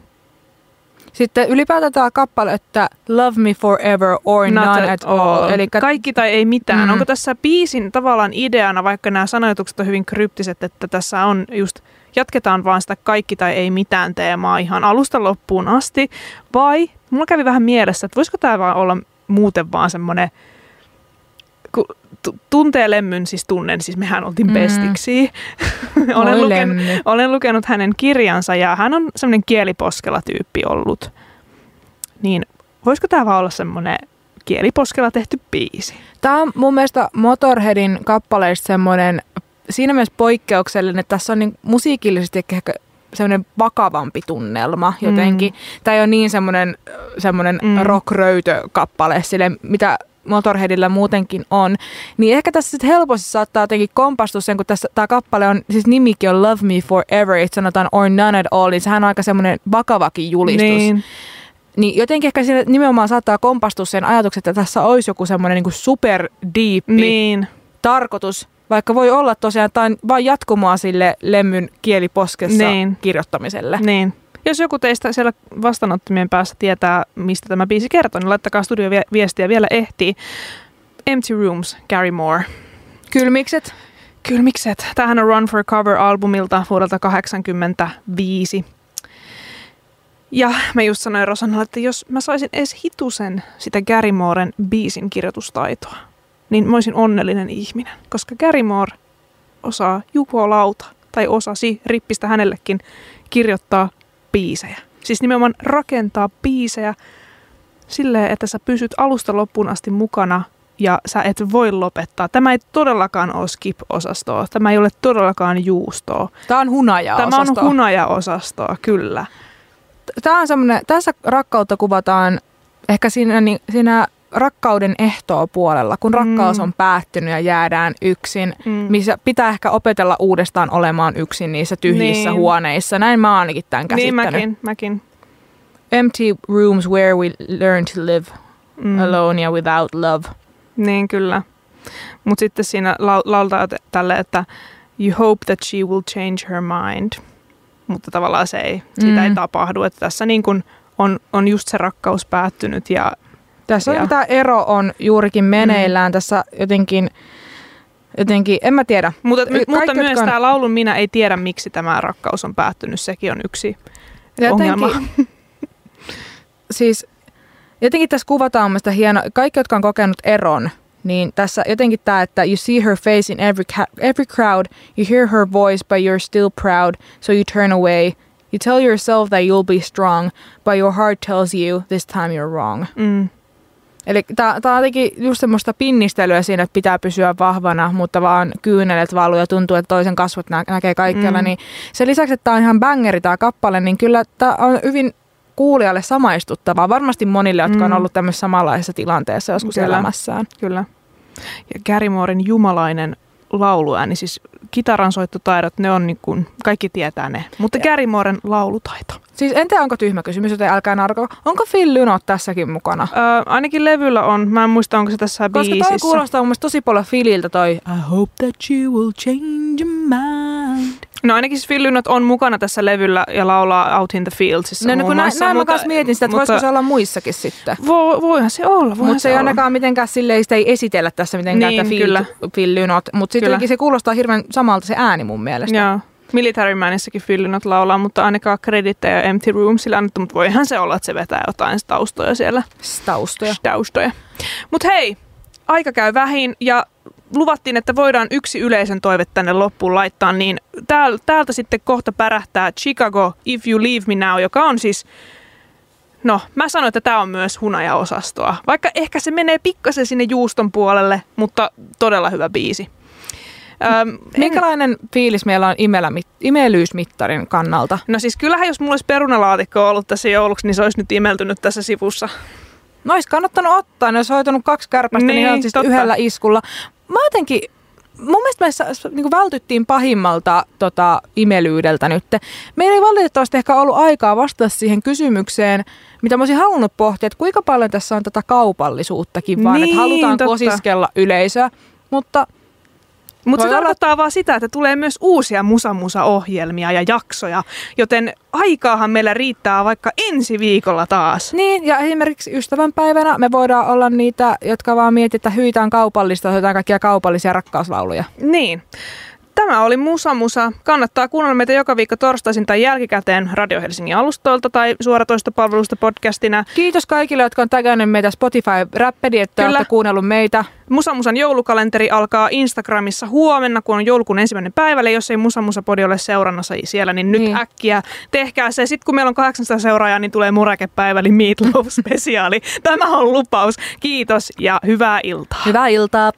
Speaker 1: sitten ylipäätään tämä kappale, että love me forever or
Speaker 2: not
Speaker 1: none
Speaker 2: at
Speaker 1: all.
Speaker 2: all.
Speaker 1: Eli
Speaker 2: Kaikki tai ei mitään.
Speaker 1: Mm.
Speaker 2: Onko tässä biisin tavallaan ideana, vaikka nämä sanotukset on hyvin kryptiset, että tässä on just jatketaan vaan sitä kaikki tai ei mitään teemaa ihan alusta loppuun asti, vai mulla kävi vähän mielessä, että voisiko tämä vaan olla muuten vaan semmoinen, kun tu- tuntee Lemmyn, siis tunnen, siis mehän oltiin
Speaker 1: Mm.
Speaker 2: bestiksi.
Speaker 1: Oi
Speaker 2: olen, lukenut,
Speaker 1: Lemmy.
Speaker 2: olen lukenut hänen kirjansa ja hän on semmoinen kieliposkella tyyppi ollut. Niin voisiko tämä vaan olla semmoinen kieliposkella tehty biisi?
Speaker 1: Tämä on mun mielestä Motorheadin kappaleista semmoinen siinä mielessä poikkeuksellinen, että tässä on niin musiikillisesti ehkä semmoinen vakavampi tunnelma jotenkin. Mm. Tämä ei ole niin semmoinen, semmoinen
Speaker 2: Mm.
Speaker 1: mm. rock-röytö-kappale, sille, mitä Motorheadilla muutenkin on. Niin ehkä tässä sitten helposti saattaa jotenkin kompastua sen, kun tässä tämä kappale on, siis nimikin on Love Me Forever, että sanotaan or none at all, niin sehän on aika semmoinen vakavakin julistus.
Speaker 2: Niin.
Speaker 1: Niin jotenkin ehkä siinä nimenomaan saattaa kompastua sen ajatuksen, että tässä olisi joku semmoinen niin super diippi
Speaker 2: niin.
Speaker 1: tarkoitus, vaikka voi olla tosiaan, tämä on vain jatkumoa sille lemmyn kieliposkessa
Speaker 2: Niin.
Speaker 1: kirjoittamiselle.
Speaker 2: Niin. Jos joku teistä siellä vastaanottimien päässä tietää, mistä tämä biisi kertoo, niin laittakaa studioviestiä vielä ehtii. Empty Rooms, Gary Moore.
Speaker 1: Kylmikset.
Speaker 2: Kylmikset. Tämähän on Run for Cover-albumilta vuodelta 1985. Ja mä just sanoin Rosannalle, että jos mä saisin edes hitusen sitä Gary Mooren biisin kirjoitustaitoa, niin mä olisin onnellinen ihminen. Koska Gary Moore osaa jukolauta, tai osasi rippistä hänellekin kirjoittaa biisejä. Siis nimenomaan rakentaa biisejä silleen, että sä pysyt alusta loppuun asti mukana ja sä et voi lopettaa. Tämä ei todellakaan ole skip-osastoa. Tämä ei ole todellakaan juustoa.
Speaker 1: Tämä on hunaja
Speaker 2: Tämä on hunaja-osastoa, kyllä.
Speaker 1: Tämä on semmoinen, tässä rakkautta kuvataan ehkä siinä, niin, siinä rakkauden ehtoa puolella, kun rakkaus
Speaker 2: Mm.
Speaker 1: on päättynyt ja jäädään yksin,
Speaker 2: Mm.
Speaker 1: missä pitää ehkä opetella uudestaan olemaan yksin niissä tyhjissä
Speaker 2: Niin.
Speaker 1: huoneissa. Näin mä oon ainakin tämän
Speaker 2: Niin
Speaker 1: käsittänyt.
Speaker 2: mäkin, mäkin.
Speaker 1: Empty rooms where we learn to live
Speaker 2: Mm.
Speaker 1: alone ja without love.
Speaker 2: Niin kyllä. Mutta sitten siinä lau- lauletaan tälle, että you hope that she will change her mind. Mutta tavallaan se ei,
Speaker 1: Mm.
Speaker 2: ei tapahdu. Että tässä niin kun on, on just se rakkaus päättynyt ja
Speaker 1: Tässä on tämä ero on juurikin meneillään. Mm. Tässä jotenkin, jotenkin, en mä tiedä.
Speaker 2: Mutta,
Speaker 1: Kaikki,
Speaker 2: mutta myös
Speaker 1: on-
Speaker 2: tämä laulun minä ei tiedä, miksi tämä rakkaus on päättynyt. Sekin on yksi
Speaker 1: Jotenkin-
Speaker 2: ongelma.
Speaker 1: Siis jotenkin tässä kuvataan mielestäni hieno, kaikki jotka on kokenut eron, niin tässä jotenkin tämä, että you see her face in every, ca- every crowd, you hear her voice but you're still proud, so you turn away. You tell yourself that you'll be strong, but your heart tells you this time you're wrong.
Speaker 2: Mm.
Speaker 1: Eli tämä on jotenkin just semmoista pinnistelyä siinä, että pitää pysyä vahvana, mutta vaan kyynelet valuu ja tuntuu, että toisen kasvot nä- näkee kaikkialla.
Speaker 2: Mm.
Speaker 1: Niin sen lisäksi, että tämä on ihan bangeri tämä kappale, niin kyllä tämä on hyvin kuulijalle samaistuttavaa. Varmasti monille, jotka on
Speaker 2: Mm.
Speaker 1: ollut tämmöisessä samanlaisessa tilanteessa joskus
Speaker 2: Kyllä.
Speaker 1: elämässään.
Speaker 2: Kyllä. Ja Gary Mooren jumalainen lauluääni, siis kitaransoittotaidot, ne on niin kuin, kaikki tietää ne. Mutta
Speaker 1: Ja-
Speaker 2: Gary Mooren laulutaito.
Speaker 1: Siis en tiedä, onko tyhmä kysymys, joten älkää narko. Onko Phil Lynott tässäkin mukana?
Speaker 2: Öö, ainakin levyllä on, mä en muista onko se tässä
Speaker 1: Koska
Speaker 2: biisissä.
Speaker 1: toi kuulostaa mun mielestä tosi paljon Phililtä toi I hope that you will change your mind.
Speaker 2: No ainakin siis Phil Lynott on mukana tässä levyllä ja laulaa Out in the Fieldsissa
Speaker 1: No, no kun näin,
Speaker 2: muassa,
Speaker 1: näin mä
Speaker 2: mutta-
Speaker 1: kanssa mietin sitä, että
Speaker 2: mutta-
Speaker 1: voisiko se olla muissakin sitten.
Speaker 2: Vo, voihan se olla,
Speaker 1: Mutta se ei
Speaker 2: olla.
Speaker 1: ainakaan mitenkään silleen, sitä ei esitellä tässä mitenkään,
Speaker 2: Niin,
Speaker 1: että Phil,
Speaker 2: kyllä.
Speaker 1: Phil Lynott. Mutta sitten se kuulostaa hirveän samalta se ääni mun mielestä.
Speaker 2: Joo. Military Manissakin Phil Lynott laulaa, mutta ainakaan kredittejä Empty Roomsilla annettu, mutta voihan se olla, että se vetää jotain taustoja siellä.
Speaker 1: Taustoja.
Speaker 2: Taustoja. Mutta hei, aika käy vähin ja luvattiin, että voidaan yksi yleisen toive tänne loppuun laittaa, niin täältä sitten kohta pärähtää Chicago If You Leave Me Now, joka on siis No, mä sanoin, että tämä on myös hunaja-osastoa. Vaikka ehkä se menee pikkasen sinne juuston puolelle, mutta todella hyvä biisi.
Speaker 1: Öm, Minkälainen en... fiilis meillä on imelä, imelyysmittarin kannalta?
Speaker 2: No siis kyllähän jos mulla olisi perunalaatikko ollut tässä jouluksi, niin se olisi nyt imeltynyt tässä sivussa.
Speaker 1: No olisi kannattanut ottaa, ne olisi hoitanut kaksi kärpästä, niin, niin siis yhdellä iskulla. Mä jotenkin mun mielestä me niin vältyttiin pahimmalta tota, imelyydeltä nyt. Meillä ei valitettavasti ehkä ollut aikaa vastata siihen kysymykseen, mitä mä olisin halunnut pohtia, että kuinka paljon tässä on tätä kaupallisuuttakin, vaan niin, että halutaan totta. kosiskella yleisöä. Mutta
Speaker 2: mutta se olla... tarkoittaa vaan sitä, että tulee myös uusia musa-musa-ohjelmia ja jaksoja, joten aikaahan meillä riittää vaikka ensi viikolla taas.
Speaker 1: Niin, ja esimerkiksi ystävänpäivänä me voidaan olla niitä, jotka vaan mietitään, että hyitään kaupallista, jotain kaikkia kaupallisia rakkauslauluja.
Speaker 2: Niin. Tämä oli Musa Musa. Kannattaa kuunnella meitä joka viikko torstaisin tai jälkikäteen Radio Helsingin alustoilta tai suoratoistopalvelusta podcastina.
Speaker 1: Kiitos kaikille, jotka on tagannut meitä Spotify Rappedi, että Kyllä. olette kuunnellut meitä.
Speaker 2: Musa Musan joulukalenteri alkaa Instagramissa huomenna, kun on joulukuun ensimmäinen päivä. Eli jos ei Musa Musa podi ole seurannassa siellä, niin nyt niin. äkkiä tehkää se. Sitten kun meillä on 800 seuraajaa, niin tulee murakepäivä, eli Meatloaf-spesiaali. Tämä on lupaus. Kiitos ja hyvää iltaa.
Speaker 1: Hyvää iltaa.